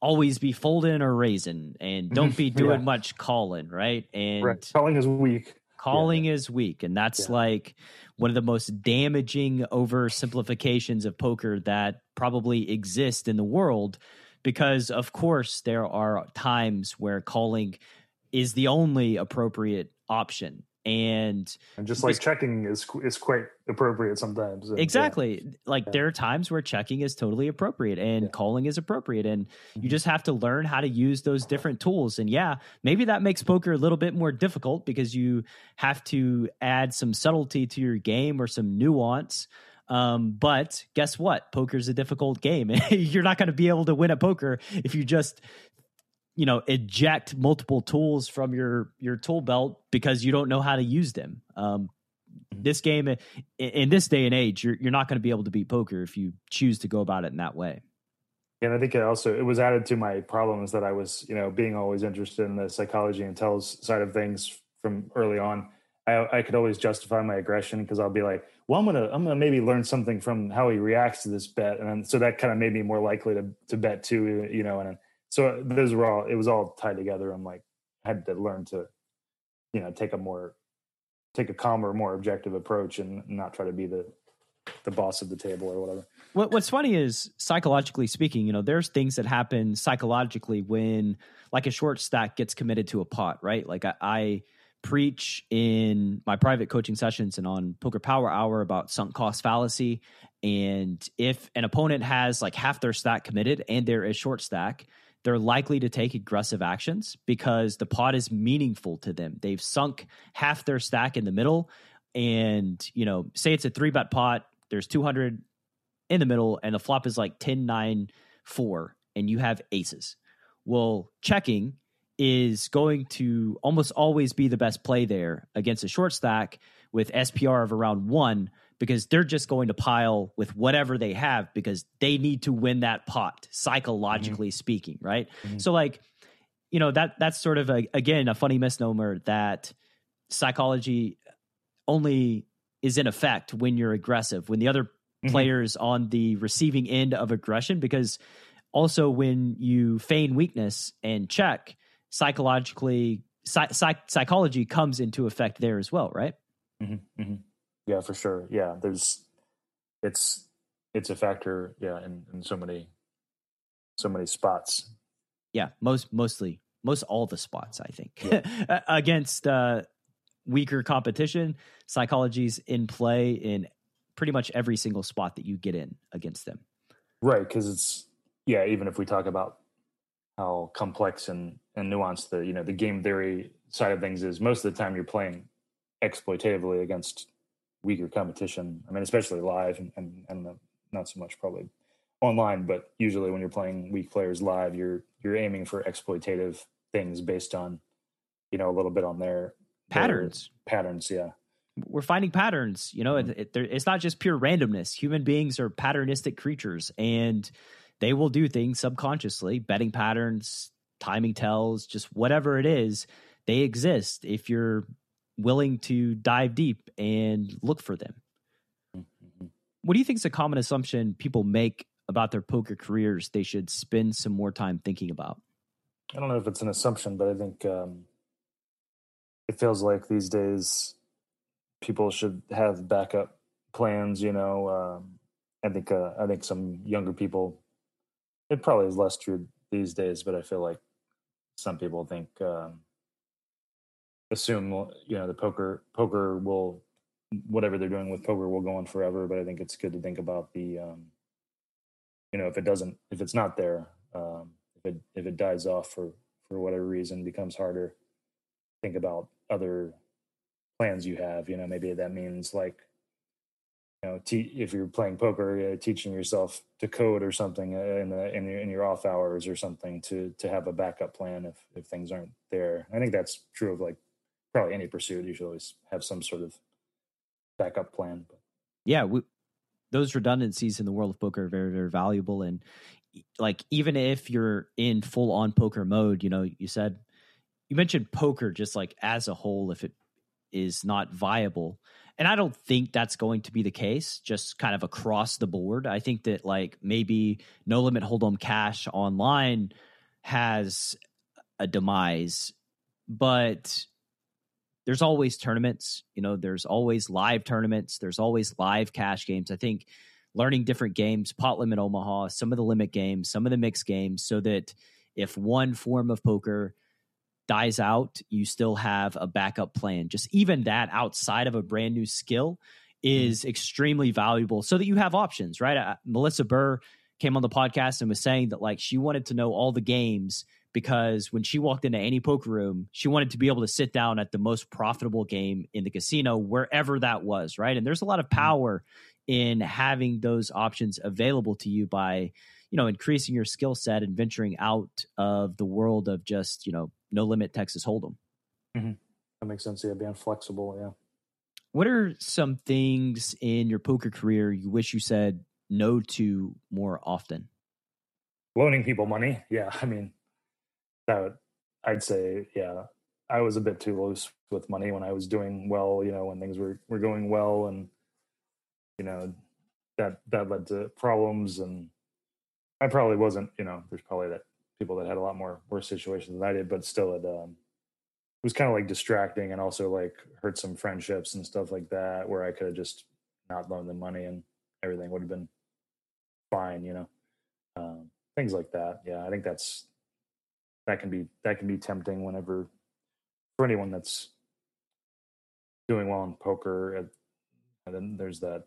always be folding or raising and don't be mm-hmm. doing yeah. much calling, right? And right. calling is weak. Calling yeah. is weak. And that's yeah. like one of the most damaging oversimplifications of poker that probably exist in the world. Because, of course, there are times where calling is the only appropriate option and and just like checking is is quite appropriate sometimes and, exactly yeah. like yeah. there are times where checking is totally appropriate and yeah. calling is appropriate and mm-hmm. you just have to learn how to use those different tools and yeah maybe that makes poker a little bit more difficult because you have to add some subtlety to your game or some nuance um, but guess what? Poker's a difficult game. You're not going to be able to win a poker if you just you know eject multiple tools from your your tool belt because you don't know how to use them um, mm-hmm. this game in this day and age you're, you're not going to be able to beat poker if you choose to go about it in that way and I think it also it was added to my problems that I was, you know, being always interested in the psychology and tells side of things from early on. I, I could always justify my aggression because I'll be like, well, I'm gonna I'm gonna maybe learn something from how he reacts to this bet, and then, so that kind of made me more likely to to bet too, you know. And so those were all it was all tied together. I'm like, had to learn to, you know, take a more take a calmer, more objective approach and not try to be the the boss of the table or whatever. What, what's funny is psychologically speaking, you know, there's things that happen psychologically when like a short stack gets committed to a pot, right? Like I, I preach in my private coaching sessions and on Poker Power Hour about sunk cost fallacy. And if an opponent has like half their stack committed and they're a short stack, they're likely to take aggressive actions because the pot is meaningful to them. They've sunk half their stack in the middle. And, you know, say it's a three bet pot, there's 200 in the middle, and the flop is like 10, 9, 4, and you have aces. Well, checking is going to almost always be the best play there against a short stack with SPR of around one because they're just going to pile with whatever they have because they need to win that pot psychologically mm-hmm. speaking right mm-hmm. so like you know that that's sort of a, again a funny misnomer that psychology only is in effect when you're aggressive when the other mm-hmm. players on the receiving end of aggression because also when you feign weakness and check psychologically psych- psychology comes into effect there as well right mm-hmm. Mm-hmm. Yeah, for sure. Yeah, there's it's it's a factor. Yeah, in, in so many so many spots. Yeah, most mostly most all the spots. I think yeah. against uh, weaker competition, psychology's in play in pretty much every single spot that you get in against them. Right, because it's yeah. Even if we talk about how complex and and nuanced the you know the game theory side of things is, most of the time you're playing exploitatively against weaker competition. I mean, especially live and, and, and not so much probably online, but usually when you're playing weak players live, you're you're aiming for exploitative things based on, you know, a little bit on their patterns. Their patterns, yeah. We're finding patterns. You know, mm-hmm. it, it, it's not just pure randomness. Human beings are patternistic creatures, and they will do things subconsciously. Betting patterns, timing tells, just whatever it is, they exist. If you're willing to dive deep and look for them. Mm-hmm. What do you think is a common assumption people make about their poker careers they should spend some more time thinking about? I don't know if it's an assumption, but I think um, it feels like these days people should have backup plans. You know, um, I think uh, I think some younger people. It probably is less true these days, but I feel like some people think um, assume you know the poker poker will whatever they're doing with poker will go on forever but i think it's good to think about the um you know if it doesn't if it's not there um if it if it dies off for for whatever reason becomes harder think about other plans you have you know maybe that means like you know te- if you're playing poker uh, teaching yourself to code or something uh, in the in your, in your off hours or something to to have a backup plan if if things aren't there. I think that's true of like probably any pursuit, you should always have some sort of backup plan. But. Yeah, we, those redundancies in the world of poker are very, very valuable. And like, even if you're in full on poker mode, you know, you said, you mentioned poker just like as a whole, if it is not viable. And I don't think that's going to be the case, just kind of across the board. I think that like maybe no limit hold'em cash online has a demise, but there's always tournaments. You know, there's always live tournaments. There's always live cash games. I think learning different games, pot limit Omaha, some of the limit games, some of the mixed games, so that if one form of poker dies out, you still have a backup plan. Just even that outside of a brand new skill mm-hmm. is extremely valuable so that you have options, right? Uh, Melissa Burr came on the podcast and was saying that like she wanted to know all the games because when she walked into any poker room, she wanted to be able to sit down at the most profitable game in the casino, wherever that was, right? And there's a lot of mm-hmm. power in having those options available to you by, you know, increasing your skill set and venturing out of the world of just, you know, no limit Texas Hold'em. Mm-hmm. That makes sense. Yeah, being flexible. Yeah. What are some things in your poker career you wish you said no to more often? loaning people money. Yeah, I mean, that I'd say, yeah, I was a bit too loose with money when I was doing well. You know, when things were were going well, and you know, that that led to problems. And I probably wasn't. You know, there's probably that people that had a lot more worse situations than I did, but still, it um, it was kind of like distracting and also like hurt some friendships and stuff like that, where I could have just not loaned them money and everything would have been fine. You know. Um, things like that. Yeah, I think that's that can be that can be tempting whenever for anyone that's doing well in poker. And then there's that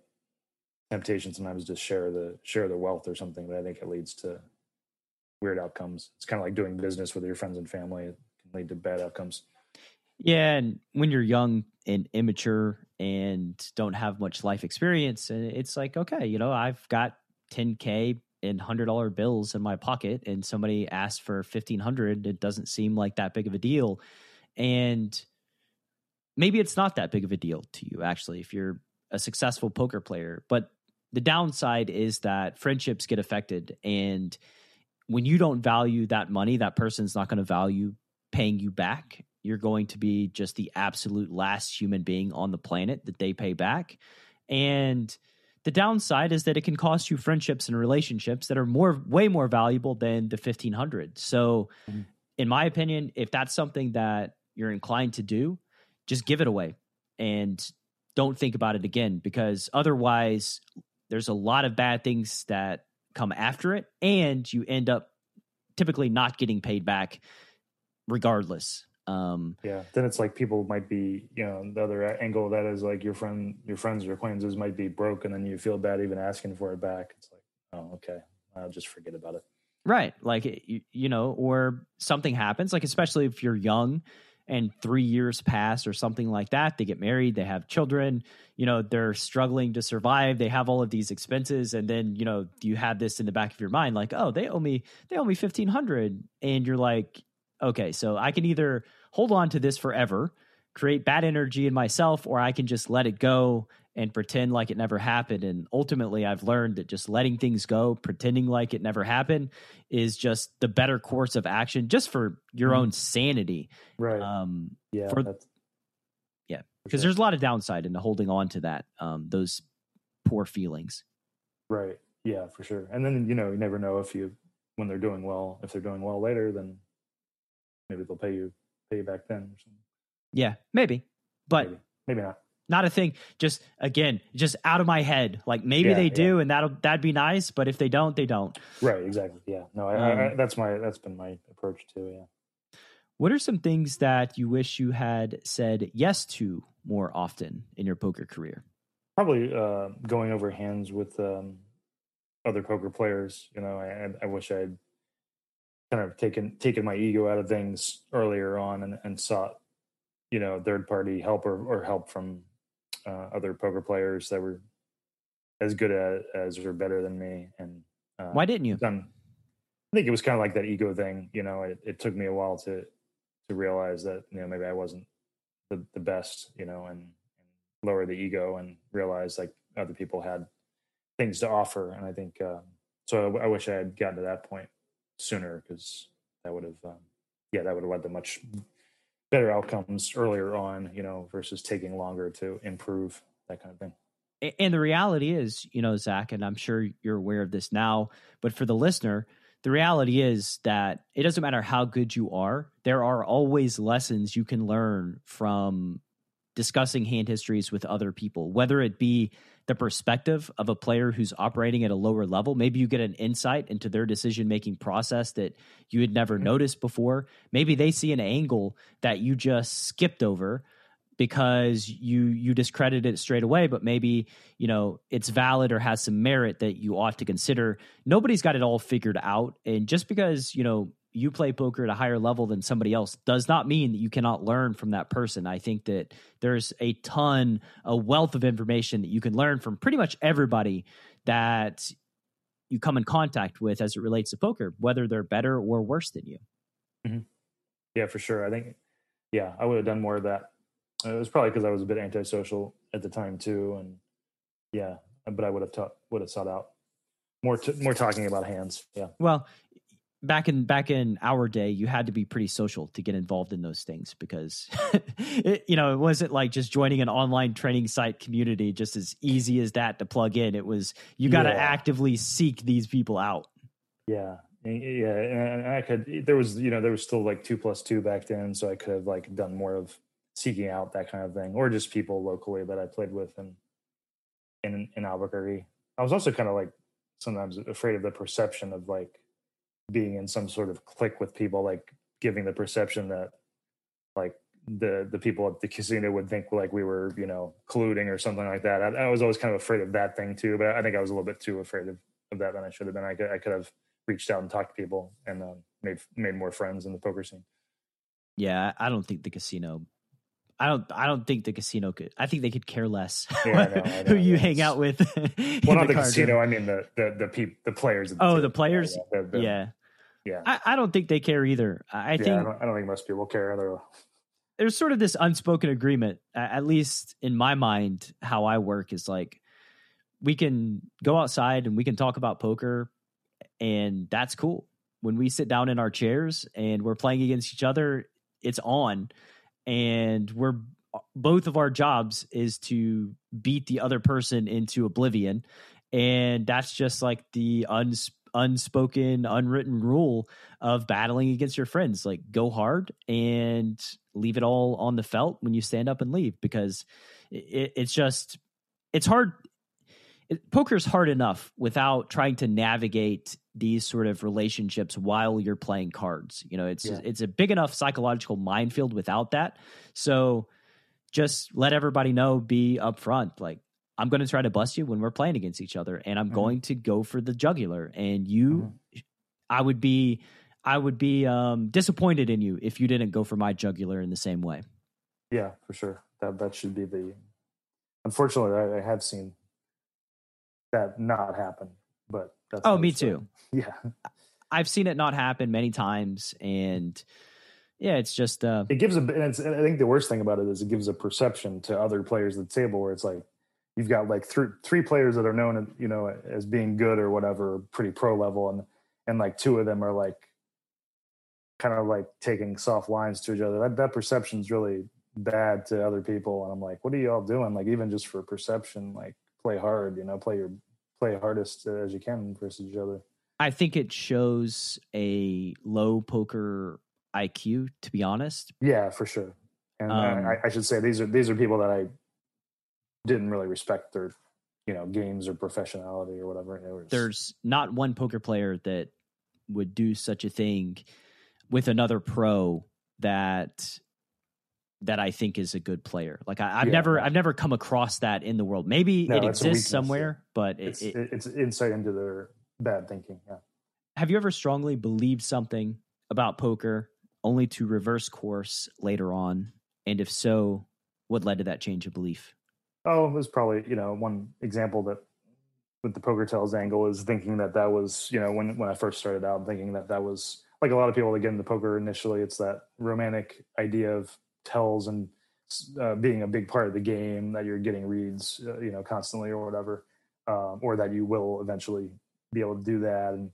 temptation sometimes to share the share the wealth or something, but I think it leads to weird outcomes. It's kind of like doing business with your friends and family. It can lead to bad outcomes. Yeah, and when you're young and immature and don't have much life experience, it's like okay, you know, I've got 10k in hundred dollar bills in my pocket and somebody asks for fifteen hundred, it doesn't seem like that big of a deal. And maybe it's not that big of a deal to you, actually, if you're a successful poker player. But the downside is that friendships get affected. And when you don't value that money, that person's not going to value paying you back. You're going to be just the absolute last human being on the planet that they pay back. And the downside is that it can cost you friendships and relationships that are more, way more valuable than the 1500. So, mm-hmm. in my opinion, if that's something that you're inclined to do, just give it away and don't think about it again because otherwise, there's a lot of bad things that come after it, and you end up typically not getting paid back regardless. Um, yeah, then it's like people might be, you know, the other angle of that is like your friend, your friends or acquaintances might be broke, and then you feel bad even asking for it back. It's like, oh, okay, I'll just forget about it. Right, like you, you know, or something happens, like especially if you're young and three years pass or something like that. They get married, they have children, you know, they're struggling to survive, they have all of these expenses, and then, you know, you have this in the back of your mind, like, oh, they owe me, they owe me fifteen hundred, and you're like, okay, so I can either hold on to this forever, create bad energy in myself, or I can just let it go and pretend like it never happened. And ultimately, I've learned that just letting things go, pretending like it never happened, is just the better course of action, just for your mm. own sanity. Right. Um, yeah. For, yeah. Because sure. there's a lot of downside into holding on to that, um, those poor feelings. Right. Yeah, for sure. And then, you know, you never know if you, when they're doing well, if they're doing well later, then maybe they'll pay you pay you back then or something. Yeah, maybe, but maybe, maybe not. Not a thing. Just again, just out of my head. Like maybe yeah, they do, yeah. and that'll that'd be nice. But if they don't, they don't. Right. Exactly. Yeah. No. I, um, I, that's my that's been my approach too. Yeah. What are some things that you wish you had said yes to more often in your poker career? Probably uh, going over hands with um, other poker players. You know, I, I wish I'd kind of taken taken my ego out of things earlier on and, and sought you know third party help or, or help from uh, other poker players that were as good at as or better than me. And uh, why didn't you? done, i think it was kind of like that ego thing you know it, it took me a while to to realize that you know maybe i wasn't the, the best you know and, and lower the ego and realize like other people had things to offer. And i think uh, so I, I wish i had gotten to that point sooner because that would have, um, yeah, that would have led to much better outcomes earlier on, you know, versus taking longer to improve that kind of thing. And the reality is, you know, Zach, and I'm sure you're aware of this now, but for the listener, the reality is that it doesn't matter how good you are, there are always lessons you can learn from discussing hand histories with other people, whether it be the perspective of a player who's operating at a lower level. Maybe you get an insight into their decision making process that you had never mm-hmm. noticed before. Maybe they see an angle that you just skipped over because you you discredited it straight away but maybe you know it's valid or has some merit that you ought to consider nobody's got it all figured out and just because you know you play poker at a higher level than somebody else does not mean that you cannot learn from that person. I think that there's a ton, a wealth of information that you can learn from pretty much everybody that you come in contact with as it relates to poker, whether they're better or worse than you. Mm-hmm. Yeah, for sure. I think, yeah, I would have done more of that. It was probably because I was a bit antisocial at the time too, and yeah, but I would have taught, would have sought out more, t- more talking about hands. Yeah. Well, back in back in our day you had to be pretty social to get involved in those things because it, you know it wasn't like just joining an online training site community just as easy as that to plug in it was you got to Yeah. actively seek these people out Yeah, yeah, and I could. There was, you know, there was still like two plus two back then, so I could have like done more of seeking out that kind of thing, or just people locally that I played with in in in Albuquerque. I was also kind of like sometimes afraid of the perception of like being in some sort of clique with people, like giving the perception that like the the people at the casino would think like we were, you know, colluding or something like that. I, I was always kind of afraid of that thing too, but I think I was a little bit too afraid of, of that than I should have been. I could I could have reached out and talked to people and um, made made more friends in the poker scene. yeah i don't think the casino i don't i don't think the casino could i think they could care less Yeah, I know, I who you hang out with Well, not the card casino. I mean the the the peop, the players. At Oh, table. the players? Yeah, the- the- yeah yeah. I, I don't think they care either i, think I don't, I don't think most people care. Either. there's sort of this unspoken agreement at least in my mind how i work is like we can go outside and we can talk about poker and that's cool when we sit down in our chairs and we're playing against each other it's on and we're both of our jobs is to beat the other person into oblivion. And that's just like the uns- unspoken unwritten rule of battling against your friends. Like go hard and leave it all on the felt when you stand up and leave because it, it's just it's hard it, poker's hard enough without trying to navigate these sort of relationships while you're playing cards you know it's Yeah. it's a big enough psychological minefield without that so just let everybody know be upfront like i'm going to try to bust you when we're playing against each other and i'm Mhm. going to go for the jugular and you i would be i would be um disappointed in you if you didn't go for my jugular in the same way Yeah, for sure. That that should be the. Unfortunately, I, I have seen that not happen, but that's oh me too Yeah, i've seen it not happen many times and yeah it's just uh it gives a. And it's, and I think the worst thing about it is it gives a perception to other players at the table where it's like you've got like three three players that are known, you know, as being good or whatever, pretty pro level, and and like two of them are like kind of like taking soft lines to each other. That that perception's really bad to other people, and I'm like, what are you all doing? Like even just for perception, like play hard, you know, play your play hardest as you can versus each other. I think it shows a low poker IQ, to be honest. Yeah, for sure. And Um, I, I should say these are these are people that I didn't really respect their, you know, games or professionality or whatever. Was, There's not one poker player that would do such a thing with another pro that that I think is a good player. Like I, I've Yeah. never I've never come across that in the world. Maybe No, it exists somewhere, but it, it's it, it's insight into their bad thinking. Yeah. have you ever strongly believed something about poker only to reverse course later on? And if so, what led to that change of belief? Oh, it was probably you know one example that with the poker tells angle is thinking that that was you know when when I first started out thinking that that was like a lot of people that get into poker initially it's that romantic idea of tells and uh, being a big part of the game that you're getting reads uh, you know constantly or whatever um, or that you will eventually be able to do that and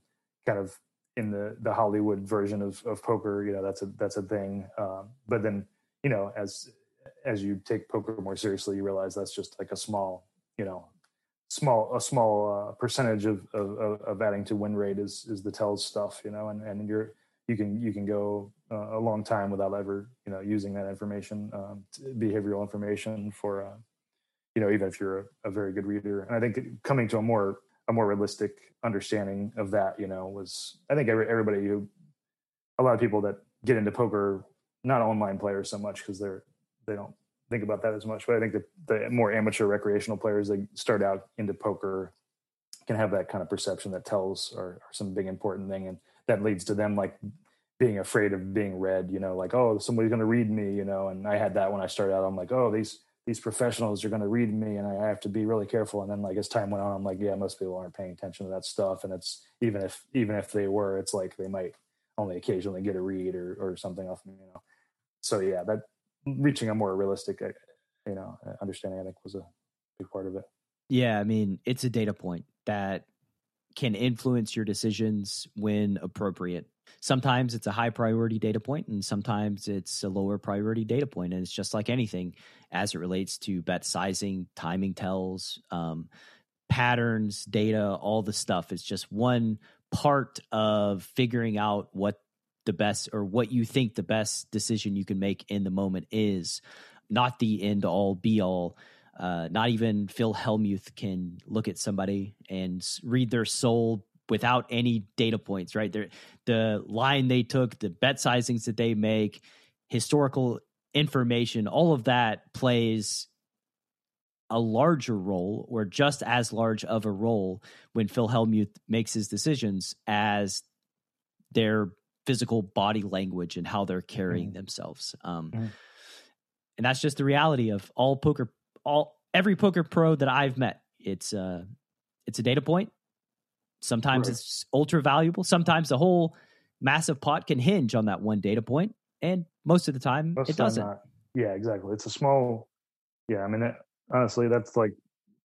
kind of in the the Hollywood version of of poker you know that's a that's a thing um, but then you know as as you take poker more seriously, you realize that's just like a small, you know, small a small uh, percentage of, of of adding to win rate is is the tells stuff, you know, and and you're you can you can go a long time without ever you know using that information, um, behavioral information for, uh, you know, even if you're a, a very good reader. And I think coming to a more a more realistic understanding of that, you know, was I think every, everybody who a lot of people that get into poker, not online players so much because they're they don't think about that as much. But I think that the more amateur recreational players that start out into poker can have that kind of perception that tells are, are some big important thing, and that leads to them like being afraid of being read. You know, like oh somebody's going to read me. You know, and I had that when I started out. I'm like oh these these professionals are going to read me, and I have to be really careful. And then like as time went on, I'm like yeah most people aren't paying attention to that stuff, and it's even if even if they were, it's like they might only occasionally get a read or or something off me. You know, so yeah that reaching a more realistic, uh, you know, uh, understanding, I think was a big part of it. Yeah, I mean, it's a data point that can influence your decisions when appropriate. Sometimes it's a high priority data point, and sometimes it's a lower priority data point. And it's just like anything as it relates to bet sizing, timing tells, um, patterns, data, all the stuff. It's just one part of figuring out what the best or what you think the best decision you can make in the moment is, not the end all be all. Uh, not even Phil Hellmuth can look at somebody and read their soul without any data points, right? They're, the line they took, the bet sizings that they make, historical information, all of that plays a larger role or just as large of a role when Phil Hellmuth makes his decisions as their physical body language and how they're carrying mm. themselves. Um, mm. And that's just the reality of all poker, all every poker pro that I've met. It's uh, it's a data point. Sometimes right. it's ultra valuable. Sometimes the whole massive pot can hinge on that one data point, and most of the time most it doesn't. Not. Yeah, exactly. It's a small. Yeah, I mean, it, honestly, that's like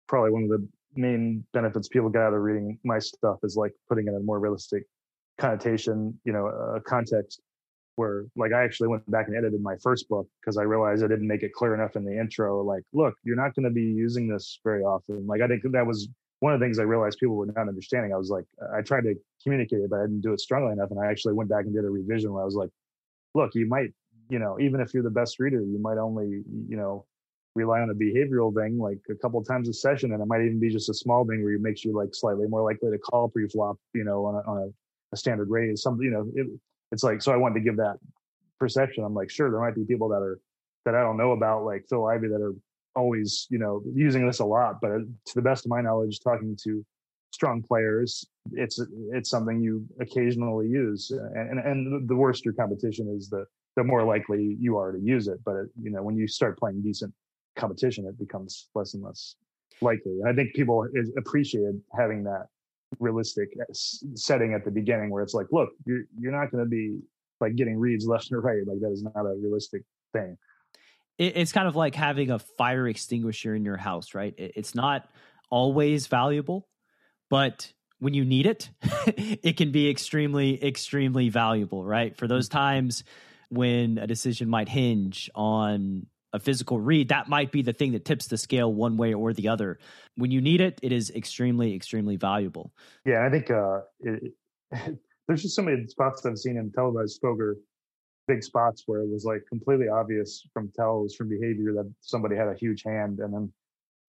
probably one of the main benefits people get out of reading my stuff is like putting it in a more realistic connotation, you know, uh, context. Where like I actually went back and edited my first book because I realized I didn't make it clear enough in the intro. Like, look, you're not going to be using this very often. Like, I think that was one of the things I realized people were not understanding. I was like, I tried to communicate it, but I didn't do it strongly enough. And I actually went back and did a revision where I was like, look, you might, you know, even if you're the best reader, you might only, you know, rely on a behavioral thing like a couple times a session. And it might even be just a small thing where it makes you like slightly more likely to call pre-flop, you know, on a, on a, a standard raise. Some, you know, it, it's like, so I wanted to give that perception. I'm like, sure, there might be people that are, that I don't know about, like Phil Ivey, that are always, you know, using this a lot, but to the best of my knowledge, talking to strong players, it's it's something you occasionally use. And and the worse your competition is, the the more likely you are to use it. But it, you know, when you start playing decent competition, it becomes less and less likely. And I think people appreciated having that realistic setting at the beginning, where it's like, look, you're you're not going to be like getting reads left and right. Like that is not a realistic thing it's kind of like having a fire extinguisher in your house, right? It's not always valuable, but when you need it, it can be extremely, extremely valuable, right? For those mm-hmm. times when a decision might hinge on a physical read, that might be the thing that tips the scale one way or the other. When you need it, it is extremely, extremely valuable. Yeah, I think uh, it, there's just so many spots I've seen in televised poker big spots where it was like completely obvious from tells from behavior that somebody had a huge hand and then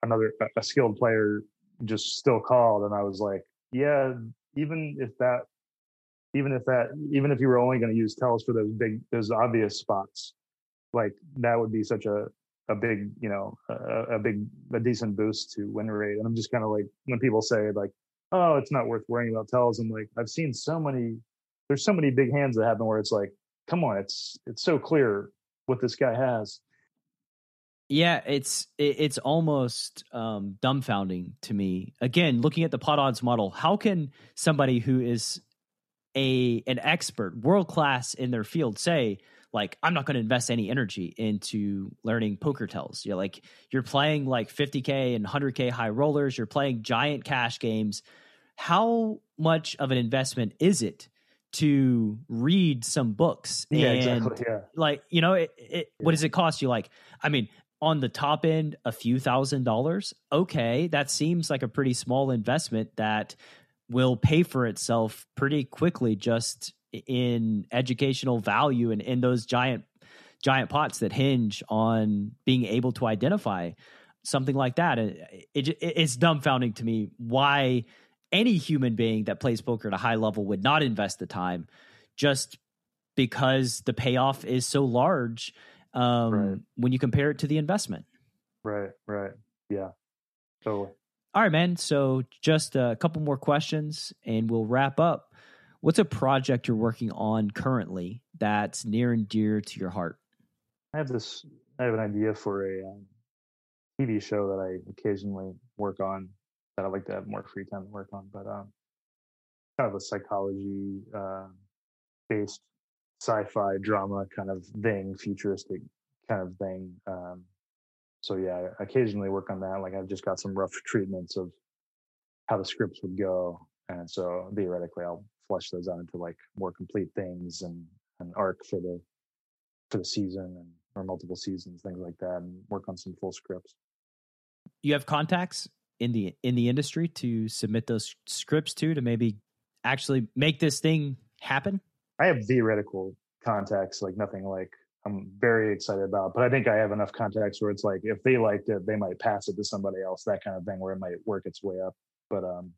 another a skilled player just still called and i was like yeah even if that even if that even if you were only going to use tells for those big those obvious spots like that would be such a a big you know a, a big a decent boost to win rate. And i'm just kind of like when people say like oh it's not worth worrying about tells i'm like i've seen so many there's so many big hands that happen where it's like come on, it's it's so clear what this guy has. Yeah, it's it's almost um, dumbfounding to me. Again, looking at the pot odds model, how can somebody who is a an expert, world class in their field, say like I'm not going to invest any energy into learning poker tells? You're like you're playing like 50k and 100k high rollers. You're playing giant cash games. How much of an investment is it to read some books. Yeah, and exactly. Yeah. Like, you know, it, it, yeah. what does it cost you? Like, I mean, on the top end, a few thousand dollars. Okay, that seems like a pretty small investment that will pay for itself pretty quickly just in educational value and in those giant giant pots that hinge on being able to identify something like that. It, it, it's dumbfounding to me why any human being that plays poker at a high level would not invest the time just because the payoff is so large um, right. when you compare it to the investment. Right, right. Yeah. Totally. All right, man. So just a couple more questions and we'll wrap up. What's a project you're working on currently that's near and dear to your heart? I have this, I have an idea for a um, TV show that I occasionally work on that I like to have more free time to work on. But um, kind of a psychology uh, based sci-fi drama kind of thing, futuristic kind of thing. Um, so yeah, I occasionally work on that. Like I've just got some rough treatments of how the scripts would go, and so theoretically, I'll flesh those out into like more complete things and an arc for the for the season and or multiple seasons, things like that, and work on some full scripts. You have contacts in the in the industry to submit those scripts to to maybe actually make this thing happen. I have theoretical contacts, like nothing like I'm very excited about. But I think I have enough contacts where it's like if they liked it, they might pass it to somebody else, that kind of thing, where it might work its way up. But um,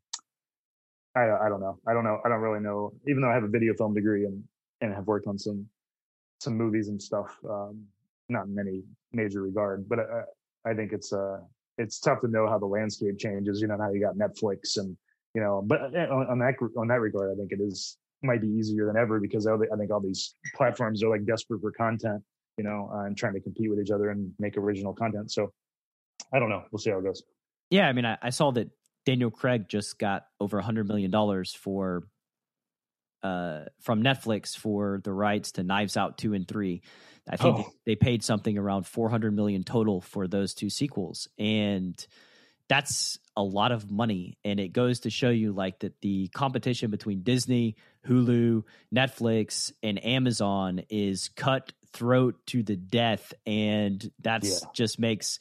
I I don't know. I don't know. I don't really know. Even though I have a video film degree and and have worked on some some movies and stuff, um, not in any major regard, but I, I think it's uh it's tough to know how the landscape changes. You know, now you got Netflix and you know, but uh, on, on that on that regard, I think it is might be easier than ever because I think all these platforms are like desperate for content, you know, uh, and trying to compete with each other and make original content. So I don't know. We'll see how it goes. Yeah, I mean, I, I saw that Daniel Craig just got over a hundred million dollars for uh from Netflix for the rights to Knives Out two and three. I think oh. they, they paid something around four hundred million total for those two sequels, and that's a lot of money and it goes to show you like that the competition between disney hulu netflix and amazon is cutthroat to the death and that's yeah. just makes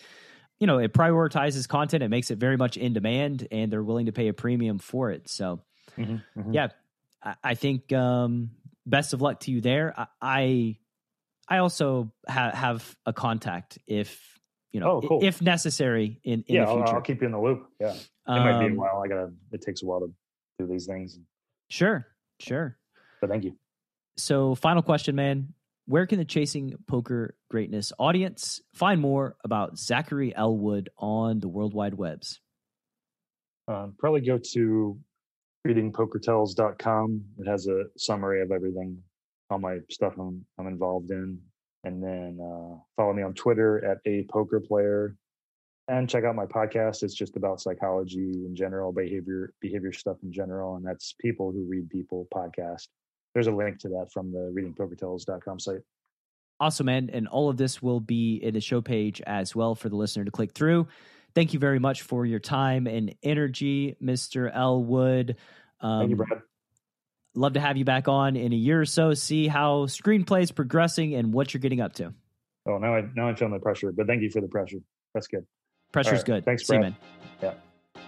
you know it prioritizes content it makes it very much in demand and they're willing to pay a premium for it so mm-hmm, mm-hmm. yeah I, I, think um best of luck to you there i i, I also ha- have a contact if you know, oh, cool. if necessary in, in yeah, the future. I'll, I'll, keep you in the loop. Yeah. It um, might be a um, while. I gotta, it takes a while to do these things. Sure. Sure. But thank you. So final question, man. Where can the Chasing Poker Greatness audience find more about Zachary Elwood on the World Wide Webs? Um, probably go to readingpokertells.com. It has a summary of everything, all my stuff I'm, I'm involved in. And then uh, follow me on Twitter at a poker player, and check out my podcast. It's just about psychology in general, behavior behavior stuff in general, and that's People Who Read People podcast. There's a link to that from the readingpokertells.com site. Awesome, man. And all of this will be in the show page as well for the listener to click through. Thank you very much for your time and energy, Mr. Elwood. Um, Thank you, Brad love to have you back on in a year or so, see how screenplay is progressing and what you're getting up to. Oh, now I now I'm feeling the pressure, but thank you for the pressure. That's good. Pressure's right. good. Thanks, Brad. See you, man. Yeah.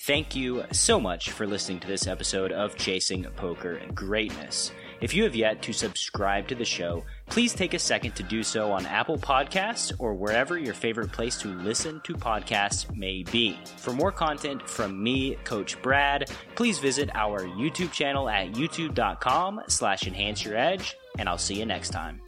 Thank you so much for listening to this episode of Chasing Poker Greatness. If you have yet to subscribe to the show, please take a second to do so on Apple Podcasts or wherever your favorite place to listen to podcasts may be. For more content from me, Coach Brad, please visit our YouTube channel at youtube.com slash enhance your edge, and I'll see you next time.